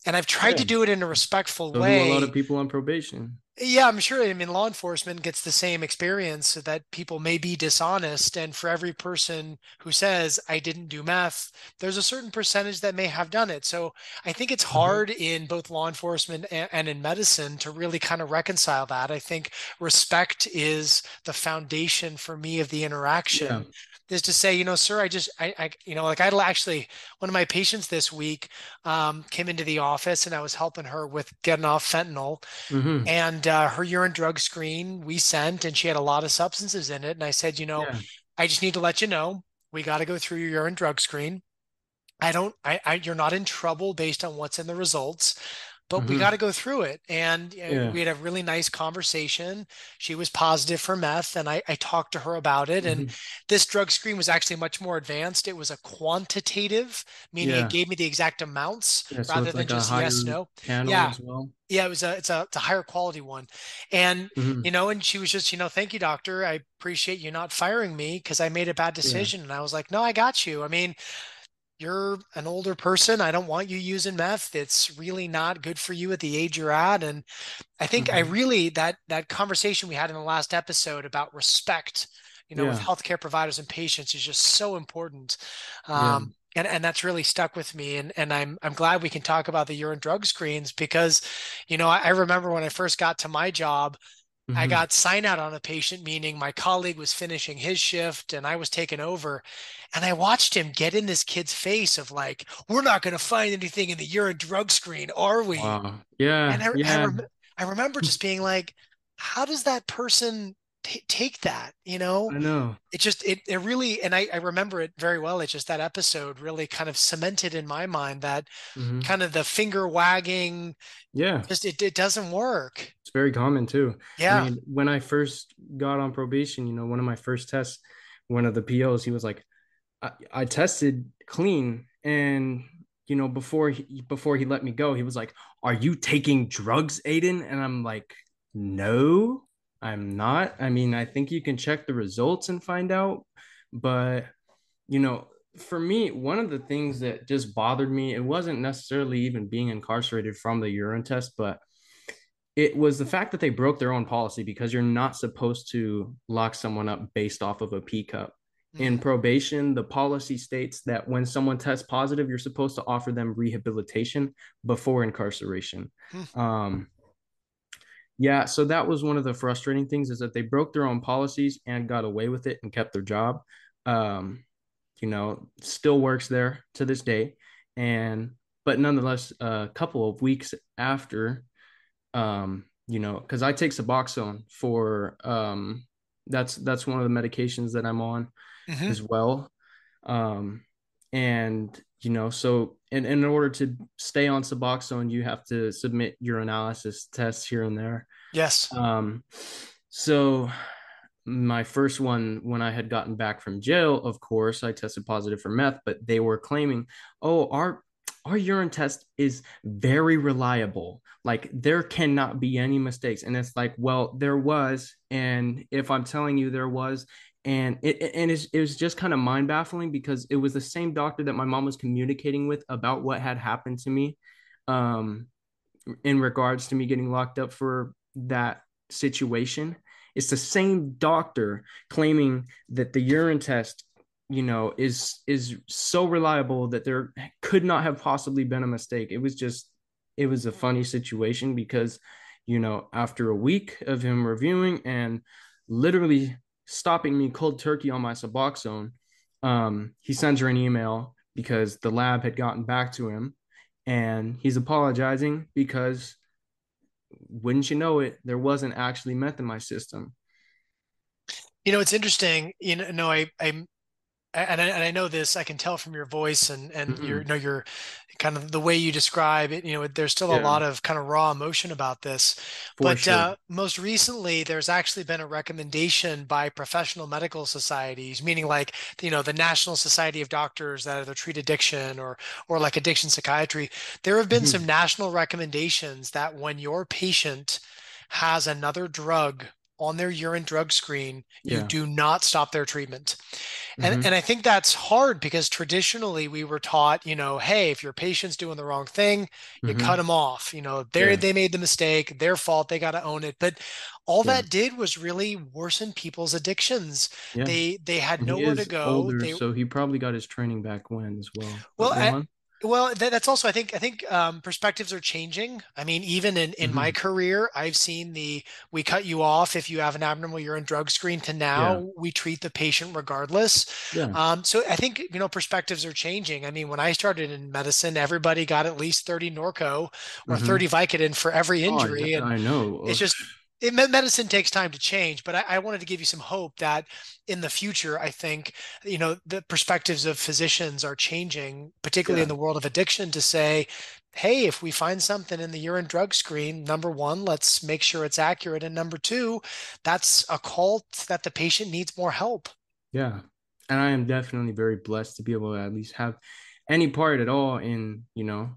and I've tried yeah. to do it in a respectful so way. A lot of people on probation. Yeah, I'm sure. I mean, law enforcement gets the same experience that people may be dishonest. And for every person who says, I didn't do meth, there's a certain percentage that may have done it. So I think it's hmm hard in both law enforcement and, and in medicine to really kind of reconcile that. I think respect is the foundation for me of the Yeah. interaction. Is to say, you know, sir, I just, I, I, you know, like I actually, one of my patients this week um, came into the office and I was helping her with getting off fentanyl hmm and uh, her urine drug screen we sent, and she had a lot of substances in it. And I said, you know, Yeah. I just need to let you know we got to go through your urine drug screen. I don't, I, I, you're not in trouble based on what's in the results, but we got to go through it. And Yeah. we had a really nice conversation. She was positive for meth, and I, I talked to her about it. And hmm this drug screen was actually much more advanced. It was a quantitative, meaning it gave me the exact amounts Yeah. Rather it's than like just yes, no. Yeah, as well. yeah, it was a it's a it's a higher quality one. And hmm you know, and she was just, you know, thank you, doctor. I appreciate you not firing me because I made a bad Yeah. decision. And I was like, no, I got you. I mean, you're an older person. I don't want you using meth. It's really not good for you at the age you're at. And I think I hmm really that that conversation we had in the last episode about respect, you know, with healthcare providers and patients is just so important. Yeah. Um, and, and that's really stuck with me. And and I'm I'm glad we can talk about the urine drug screens because, you know, I, I remember when I first got to my job, I hmm got sign out on a patient, meaning my colleague was finishing his shift and I was taking over. And I watched him get in this kid's face of like, we're not going to find anything in the urine drug screen, are we? Wow. And Yeah. I I, Yeah. rem I remember just being like, how does that person t take that? You know, I know. it just it it really and I, I remember it very well. It's just that episode really kind of cemented in my mind that hmm kind of the finger wagging, Yeah. just it it doesn't work. It's very common too. I Yeah. mean, when I first got on probation, you know, one of my first tests, one of the POs, he was like, I, I tested clean and you know before he before he let me go he was like are you taking drugs aiden and i'm like no i'm not i mean i think you can check the results and find out but you know for me one of the things that just bothered me it wasn't necessarily even being incarcerated from the urine test but it was the fact that they broke their own policy because you're not supposed to lock someone up based off of a P cup. In Mhm. probation, the policy states that when someone tests positive, you're supposed to offer them rehabilitation before incarceration. Hmm. Um, yeah, so that was one of the frustrating things is that they broke their own policies and got away with it and kept their job. Um, you know, still works there to this day. And but nonetheless, a couple of weeks after um, you know, because I take Suboxone for um, that's that's one of the medications that I'm on hmm as well. Um, and you know, so in in order to stay on Suboxone, you have to submit urinalysis tests here and there. Yes. Um, so my first one when I had gotten back from jail, of course, I tested positive for meth, but they were claiming, "Oh, our our urine test is very reliable. Like there cannot be any mistakes." And it's like, "Well, there was, and if I'm telling you there was, and it and it was just kind of mind baffling because it was the same doctor that my mom was communicating with about what had happened to me, um, in regards to me getting locked up for that situation. It's the same doctor claiming that the urine test, you know, is is so reliable that there could not have possibly been a mistake. It was just it was a funny situation because, you know, after a week of him reviewing and literally stopping me cold turkey on my Suboxone, um, he sends her an email because the lab had gotten back to him and he's apologizing because wouldn't you know it, there wasn't actually meth in my system. You know, it's interesting. You know, no, I, I and I, and I know this, I can tell from your voice and and your you Mm-hmm. know your kind of the way you describe it. You know, there's still a lot of kind of raw emotion about this. for But sure. uh, most recently, there's actually been a recommendation by professional medical societies, meaning like you know the National Society of Doctors that either treat addiction or or like addiction psychiatry. There have been Mm-hmm. some national recommendations that when your patient has another drug on their urine drug screen, you do not stop their treatment. And hmm and I think that's hard because traditionally we were taught, you know, hey, if your patient's doing the wrong thing, you cut hmm them off. You know, they Yeah. they made the mistake, their fault, they got to own it. But all Yeah. that did was really worsen people's addictions. Yeah. They they had nowhere to go. older, They so he probably got his training back when as well. well, I. well, that, that's also I think I think um, perspectives are changing. I mean, even in in my hmm career, I've seen the we cut you off if you have an abnormal urine drug screen to Yeah. now we treat the patient regardless. Yeah. Um, so I think you know perspectives are changing. I mean, when I started in medicine, everybody got at least 30 Norco or hmm 30 Vicodin for every Oh, I, d- injury, and I know. it's just it, medicine takes time to change, but I, I wanted to give you some hope that in the future, I think, you know, the perspectives of physicians are changing, particularly in the world of addiction, to say, hey, if we find something in the urine drug screen, number one, let's make sure it's accurate. And number two, that's a call that the patient needs more help. Yeah. And I am definitely very blessed to be able to at least have any part at all in, you know,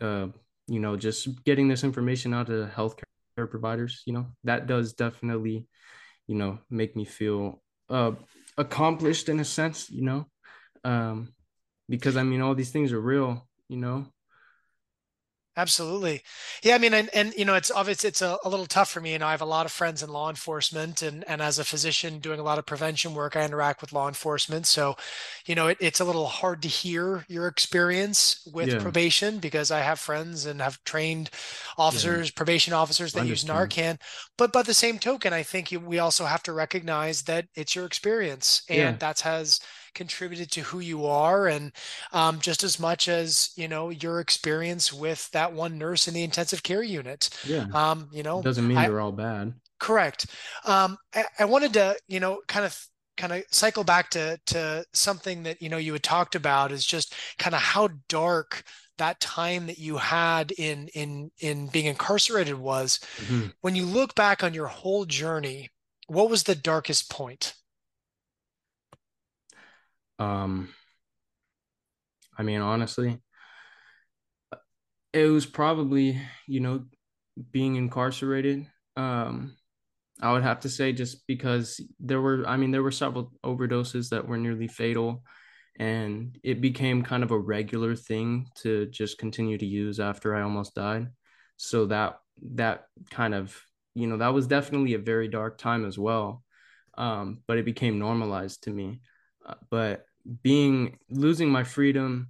uh, you know, just getting this information out to healthcare providers, you know, that does definitely, you know, make me feel uh accomplished in a sense, you know. Um, because I mean all these things are real, you know. Absolutely. Yeah, I mean, and, and you know, it's obvious it's a, a little tough for me. You know, I have a lot of friends in law enforcement and and as a physician doing a lot of prevention work, I interact with law enforcement. So, you know, it, it's a little hard to hear your experience with Yeah. probation because I have friends and have trained Yeah. officers, probation officers that use. Narcan. But by the same token, I think you, we also have to recognize that it's your experience Yeah. and that has contributed to who you are and um, just as much as you know your experience with that one nurse in the intensive care unit. Yeah. Um, you It know, doesn't mean I they're all bad. correct. Um, I, I wanted to you know kind of kind of cycle back to to something that you know you had talked about is just kind of how dark that time that you had in in in being incarcerated was. hmm When you look back on your whole journey, what was the darkest point? Um, I mean, honestly, it was probably, you know, being incarcerated. Um, I would have to say just because there were, I mean, there were several overdoses that were nearly fatal, and it became kind of a regular thing to just continue to use after I almost died. So that that kind of, you know, that was definitely a very dark time as well. Um, but it became normalized to me. Uh, but being losing my freedom,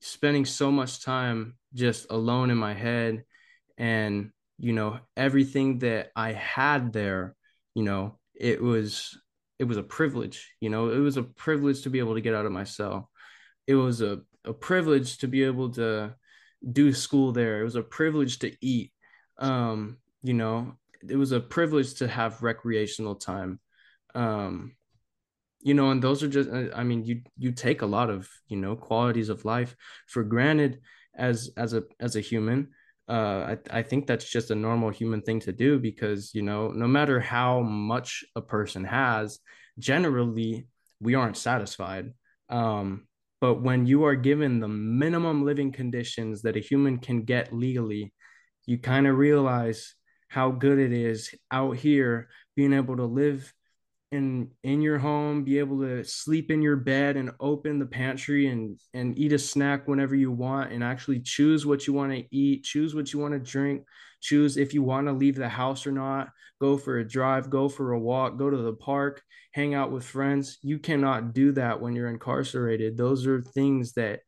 spending so much time just alone in my head and you know everything that i had there you know it was it was a privilege you know it was a privilege to be able to get out of my cell. It was a, a privilege to be able to do school there. It was a privilege to eat. Um you know it was a privilege to have recreational time. Um you know and those are just uh, i mean you you take a lot of you know qualities of life for granted as as a as a human. Uh I, I think that's just a normal human thing to do because you know no matter how much a person has generally we aren't satisfied. Um but when you are given the minimum living conditions that a human can get legally you kind of realize how good it is out here being able to live in in your home, be able to sleep in your bed and open the pantry and and eat a snack whenever you want and actually choose what you want to eat, choose what you want to drink, choose if you want to leave the house or not, go for a drive, go for a walk, go to the park, hang out with friends. You cannot do that when you're incarcerated. Those are things that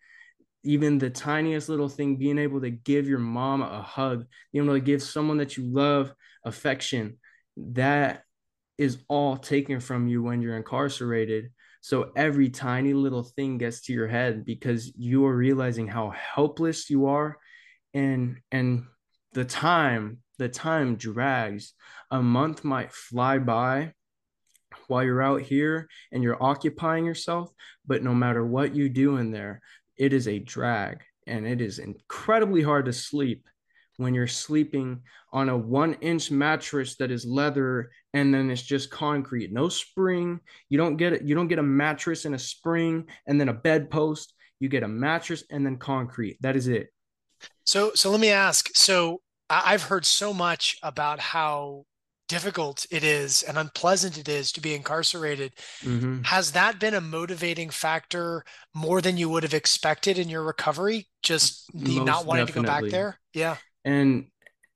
even the tiniest little thing being able to give your mom a hug being able to give someone that you love affection that is all taken from you when you're incarcerated. So every tiny little thing gets to your head because you are realizing how helpless you are and and the time the time drags. A month might fly by while you're out here and you're occupying yourself, but no matter what you do in there, it is a drag and it is incredibly hard to sleep when you're sleeping on a one inch mattress that is leather and then it's just concrete no spring you don't get it you don't get a mattress and a spring and then a bedpost you get a mattress and then concrete that is it So, so let me ask. So, I've heard so much about how difficult it is and unpleasant it is to be incarcerated. hmm Has that been a motivating factor more than you would have expected in your recovery? Just the not wanting to go back there? Yeah. And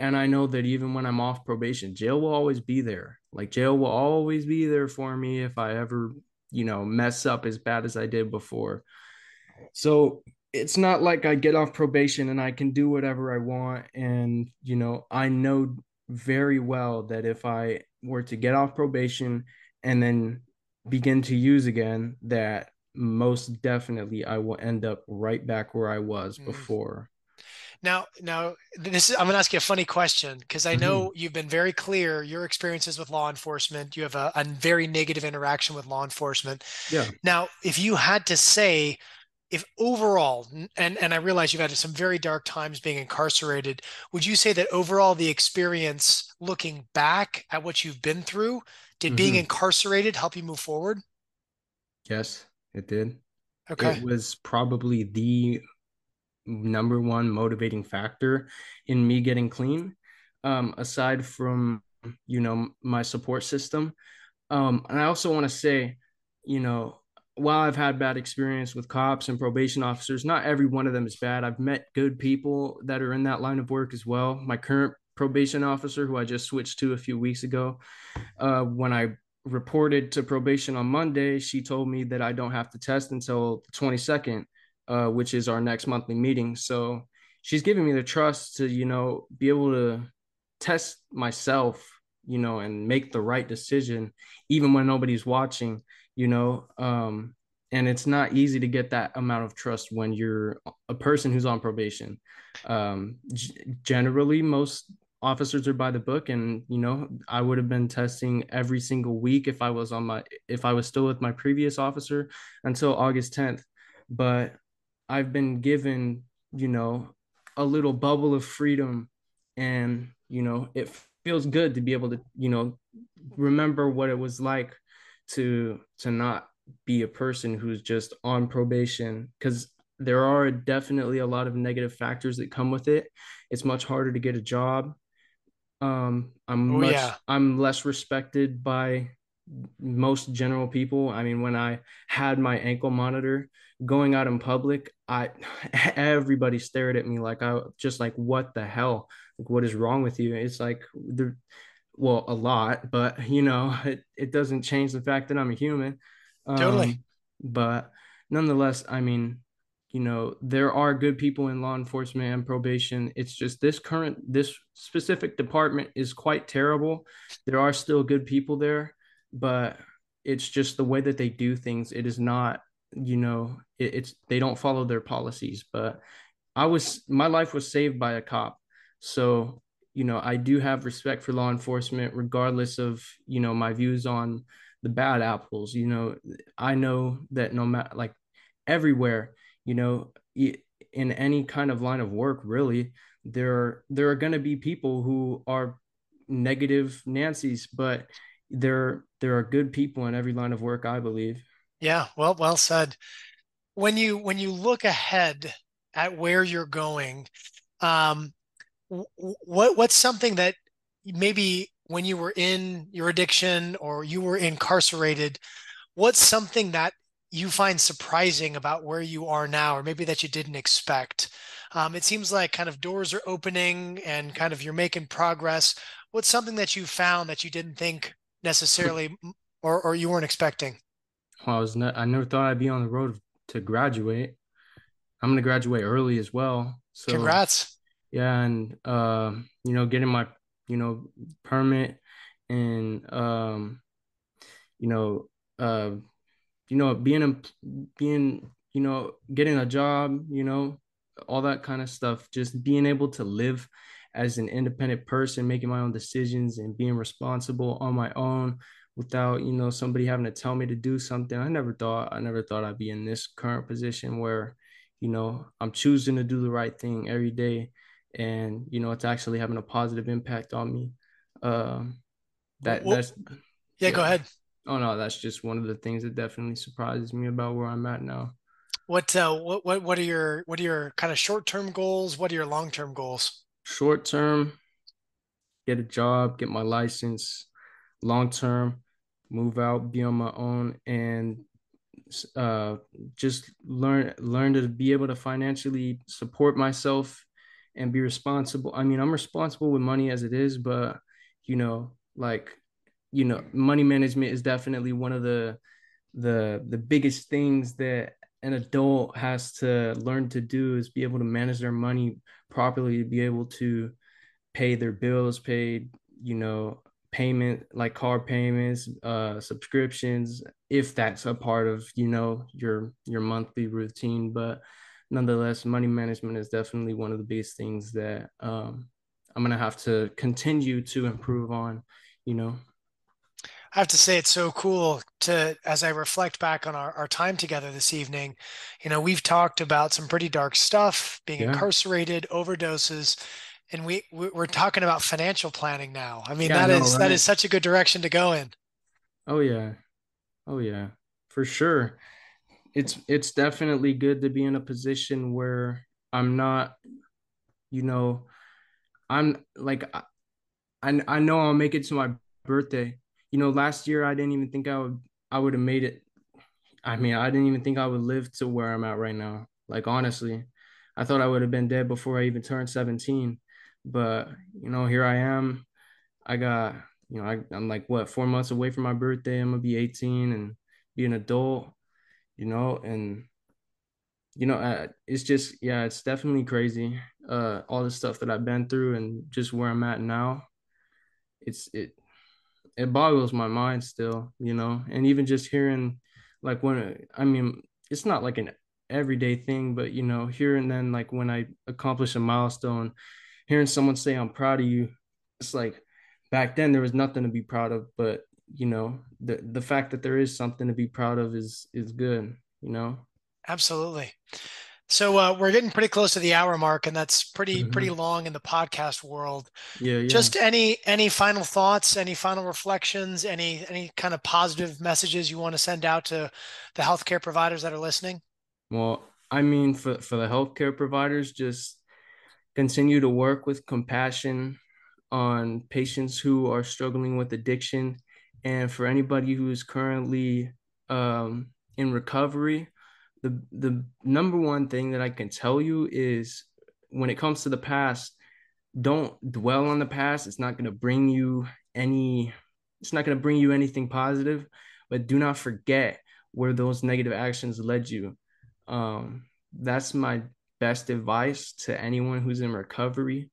and I know that even when I'm off probation, jail will always be there. Like jail will always be there for me if I ever, you know, mess up as bad as I did before. So it's not like I get off probation and I can do whatever I want. And, you know, I know very well that if I were to get off probation and then begin to use again, that most definitely I will end up right back where I was Mm. before. Now, now this is, I'm going to ask you a funny question because I know you've been very clear your experiences with law enforcement. You have a, a very negative interaction with law enforcement. Yeah. Now, if you had to say, if overall, and and I realize you've had some very dark times being incarcerated, would you say that overall the experience, looking back at what you've been through, did being hmm incarcerated help you move forward? Yes, it did. Okay. It was probably the number one motivating factor in me getting clean. Um, aside from, you know, my support system. Um, and I also want to say, you know, while I've had bad experience with cops and probation officers, not every one of them is bad. I've met good people that are in that line of work as well. My current probation officer, who I just switched to a few weeks ago, uh, when I reported to probation on Monday, she told me that I don't have to test until the 22nd, uh, which is our next monthly meeting. So she's giving me the trust to, you know, be able to test myself, you know, and make the right decision, even when nobody's watching, you know. Um, and it's not easy to get that amount of trust when you're a person who's on probation. Um, g- generally, most officers are by the book and you know i would have been testing every single week if i was on my if i was still with my previous officer until august 10th but i've been given you know a little bubble of freedom and you know it feels good to be able to you know remember what it was like to to not be a person who's just on probation because there are definitely a lot of negative factors that come with it it's much harder to get a job um, I'm Oh much yeah. I'm less respected by most general people. I mean, when I had my ankle monitor going out in public, I everybody stared at me like I just like what the hell? Like what is wrong with you? It's like the well, a lot, but you know, it, it doesn't change the fact that I'm a human. Totally. Um, but nonetheless, I mean, you know, there are good people in law enforcement and probation. It's just this current, this specific department is quite terrible. There are still good people there, but it's just the way that they do things. It is not, you know, it, it's they don't follow their policies. But I was, my life was saved by a cop. So you know, I do have respect for law enforcement, regardless of, you know, my views on the bad apples. You know, I know that no matter like everywhere, you know, in any kind of line of work, really, there are, there are going to be people who are negative Nancy's, but there there are good people in every line of work, I believe. Yeah. Well, well said. When you when you look ahead at where you're going, um, what what's something that maybe when you were in your addiction or you were incarcerated, what's something that you find surprising about where you are now, or maybe that you didn't expect? Um, it seems like kind of doors are opening and kind of you're making progress. What's something that you found that you didn't think necessarily or, or you weren't expecting? Well, I was not, I never thought I'd be on the road to graduate. I'm gonna graduate early as well. So Congrats. yeah, and uh, you know, getting my you know permit and um, you know, uh, you know, being a being you know, getting a job, you know, all that kind of stuff. Just being able to live as an independent person, making my own decisions and being responsible on my own without, you know, somebody having to tell me to do something. I never thought I never thought I'd be in this current position where, you know, I'm choosing to do the right thing every day and, you know, it's actually having a positive impact on me. Um that Well, that's yeah, go ahead. Oh no, that's just one of the things that definitely surprises me about where I'm at now. What uh, what what what are your what are your kind of short-term goals? What are your long-term goals? Short term, get a job, get my license, long term, move out, be on my own, and uh, just learn learn to be able to financially support myself and be responsible. I mean, I'm responsible with money as it is, but you know, like you know, money management is definitely one of the the the biggest things that an adult has to learn to do is be able to manage their money properly, to be able to pay their bills, pay, you know, payment like car payments, uh subscriptions, if that's a part of, you know, your your monthly routine. But nonetheless, money management is definitely one of the biggest things that um I'm gonna have to continue to improve on, you know. I have to say it's so cool to as I reflect back on our, our time together this evening, you know, we've talked about some pretty dark stuff, being yeah. incarcerated, overdoses, and we we're talking about financial planning now. I mean, yeah, that is right? that is such a good direction to go in. Oh yeah. Oh yeah. For sure. It's it's definitely good to be in a position where I'm not you know, I'm like I I know I'll make it to my birthday you know, last year I didn't even think I would I would have made it. I mean, I didn't even think I would live to where I'm at right now. Like honestly, I thought I would have been dead before I even turned 17. But you know, here I am. I got you know, I, I'm like what four months away from my birthday. I'm gonna be 18 and be an adult. You know, and you know, uh, it's just yeah, it's definitely crazy. Uh, all the stuff that I've been through and just where I'm at now. It's it it boggles my mind still, you know, and even just hearing like when I mean, it's not like an everyday thing, but you know, here and then like when I accomplish a milestone, hearing someone say I'm proud of you, it's like back then there was nothing to be proud of, but you know, the the fact that there is something to be proud of is is good, you know. Absolutely. So uh, we're getting pretty close to the hour mark, and that's pretty mm-hmm. pretty long in the podcast world. Yeah, yeah. Just any any final thoughts, any final reflections, any any kind of positive messages you want to send out to the healthcare providers that are listening? Well, I mean, for for the healthcare providers, just continue to work with compassion on patients who are struggling with addiction, and for anybody who is currently um, in recovery the the number one thing that I can tell you is when it comes to the past, don't dwell on the past. It's not going to bring you any it's not going to bring you anything positive, but do not forget where those negative actions led you. Um, that's my best advice to anyone who's in recovery.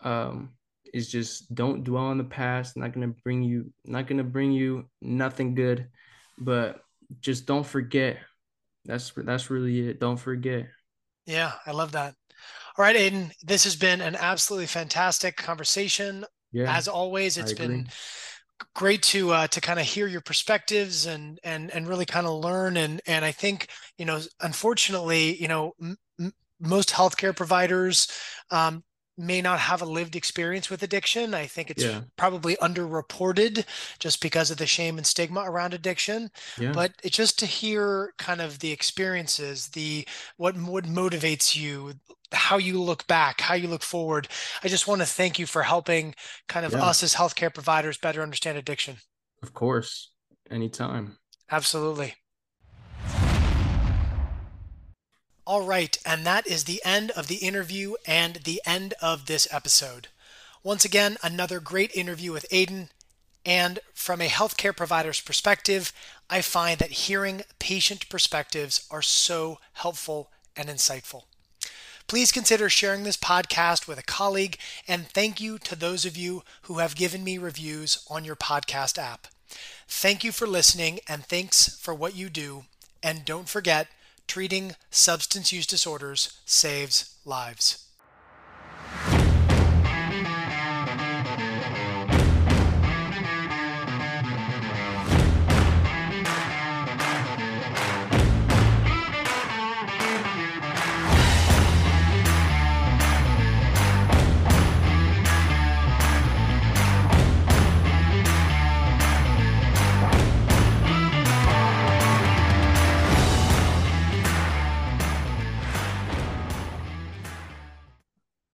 Um, is just don't dwell on the past. Not gonna bring you, not gonna bring you nothing good, but just don't forget that's that's really it. Don't forget. Yeah, I love that. All right, Aiden, this has been an absolutely fantastic conversation. Yeah, As always, it's been great to uh, to kind of hear your perspectives and and and really kind of learn and and I think you know unfortunately you know m- most healthcare providers um, may not have a lived experience with addiction. I think it's yeah. probably underreported just because of the shame and stigma around addiction. Yeah. But it's just to hear kind of the experiences, the what what motivates you, how you look back, how you look forward. I just want to thank you for helping kind of yeah. us as healthcare providers better understand addiction. Of course. Anytime. Absolutely. All right, and that is the end of the interview and the end of this episode. Once again, another great interview with Aiden. And from a healthcare provider's perspective, I find that hearing patient perspectives are so helpful and insightful. Please consider sharing this podcast with a colleague, and thank you to those of you who have given me reviews on your podcast app. Thank you for listening, and thanks for what you do. And don't forget, treating substance use disorders saves lives.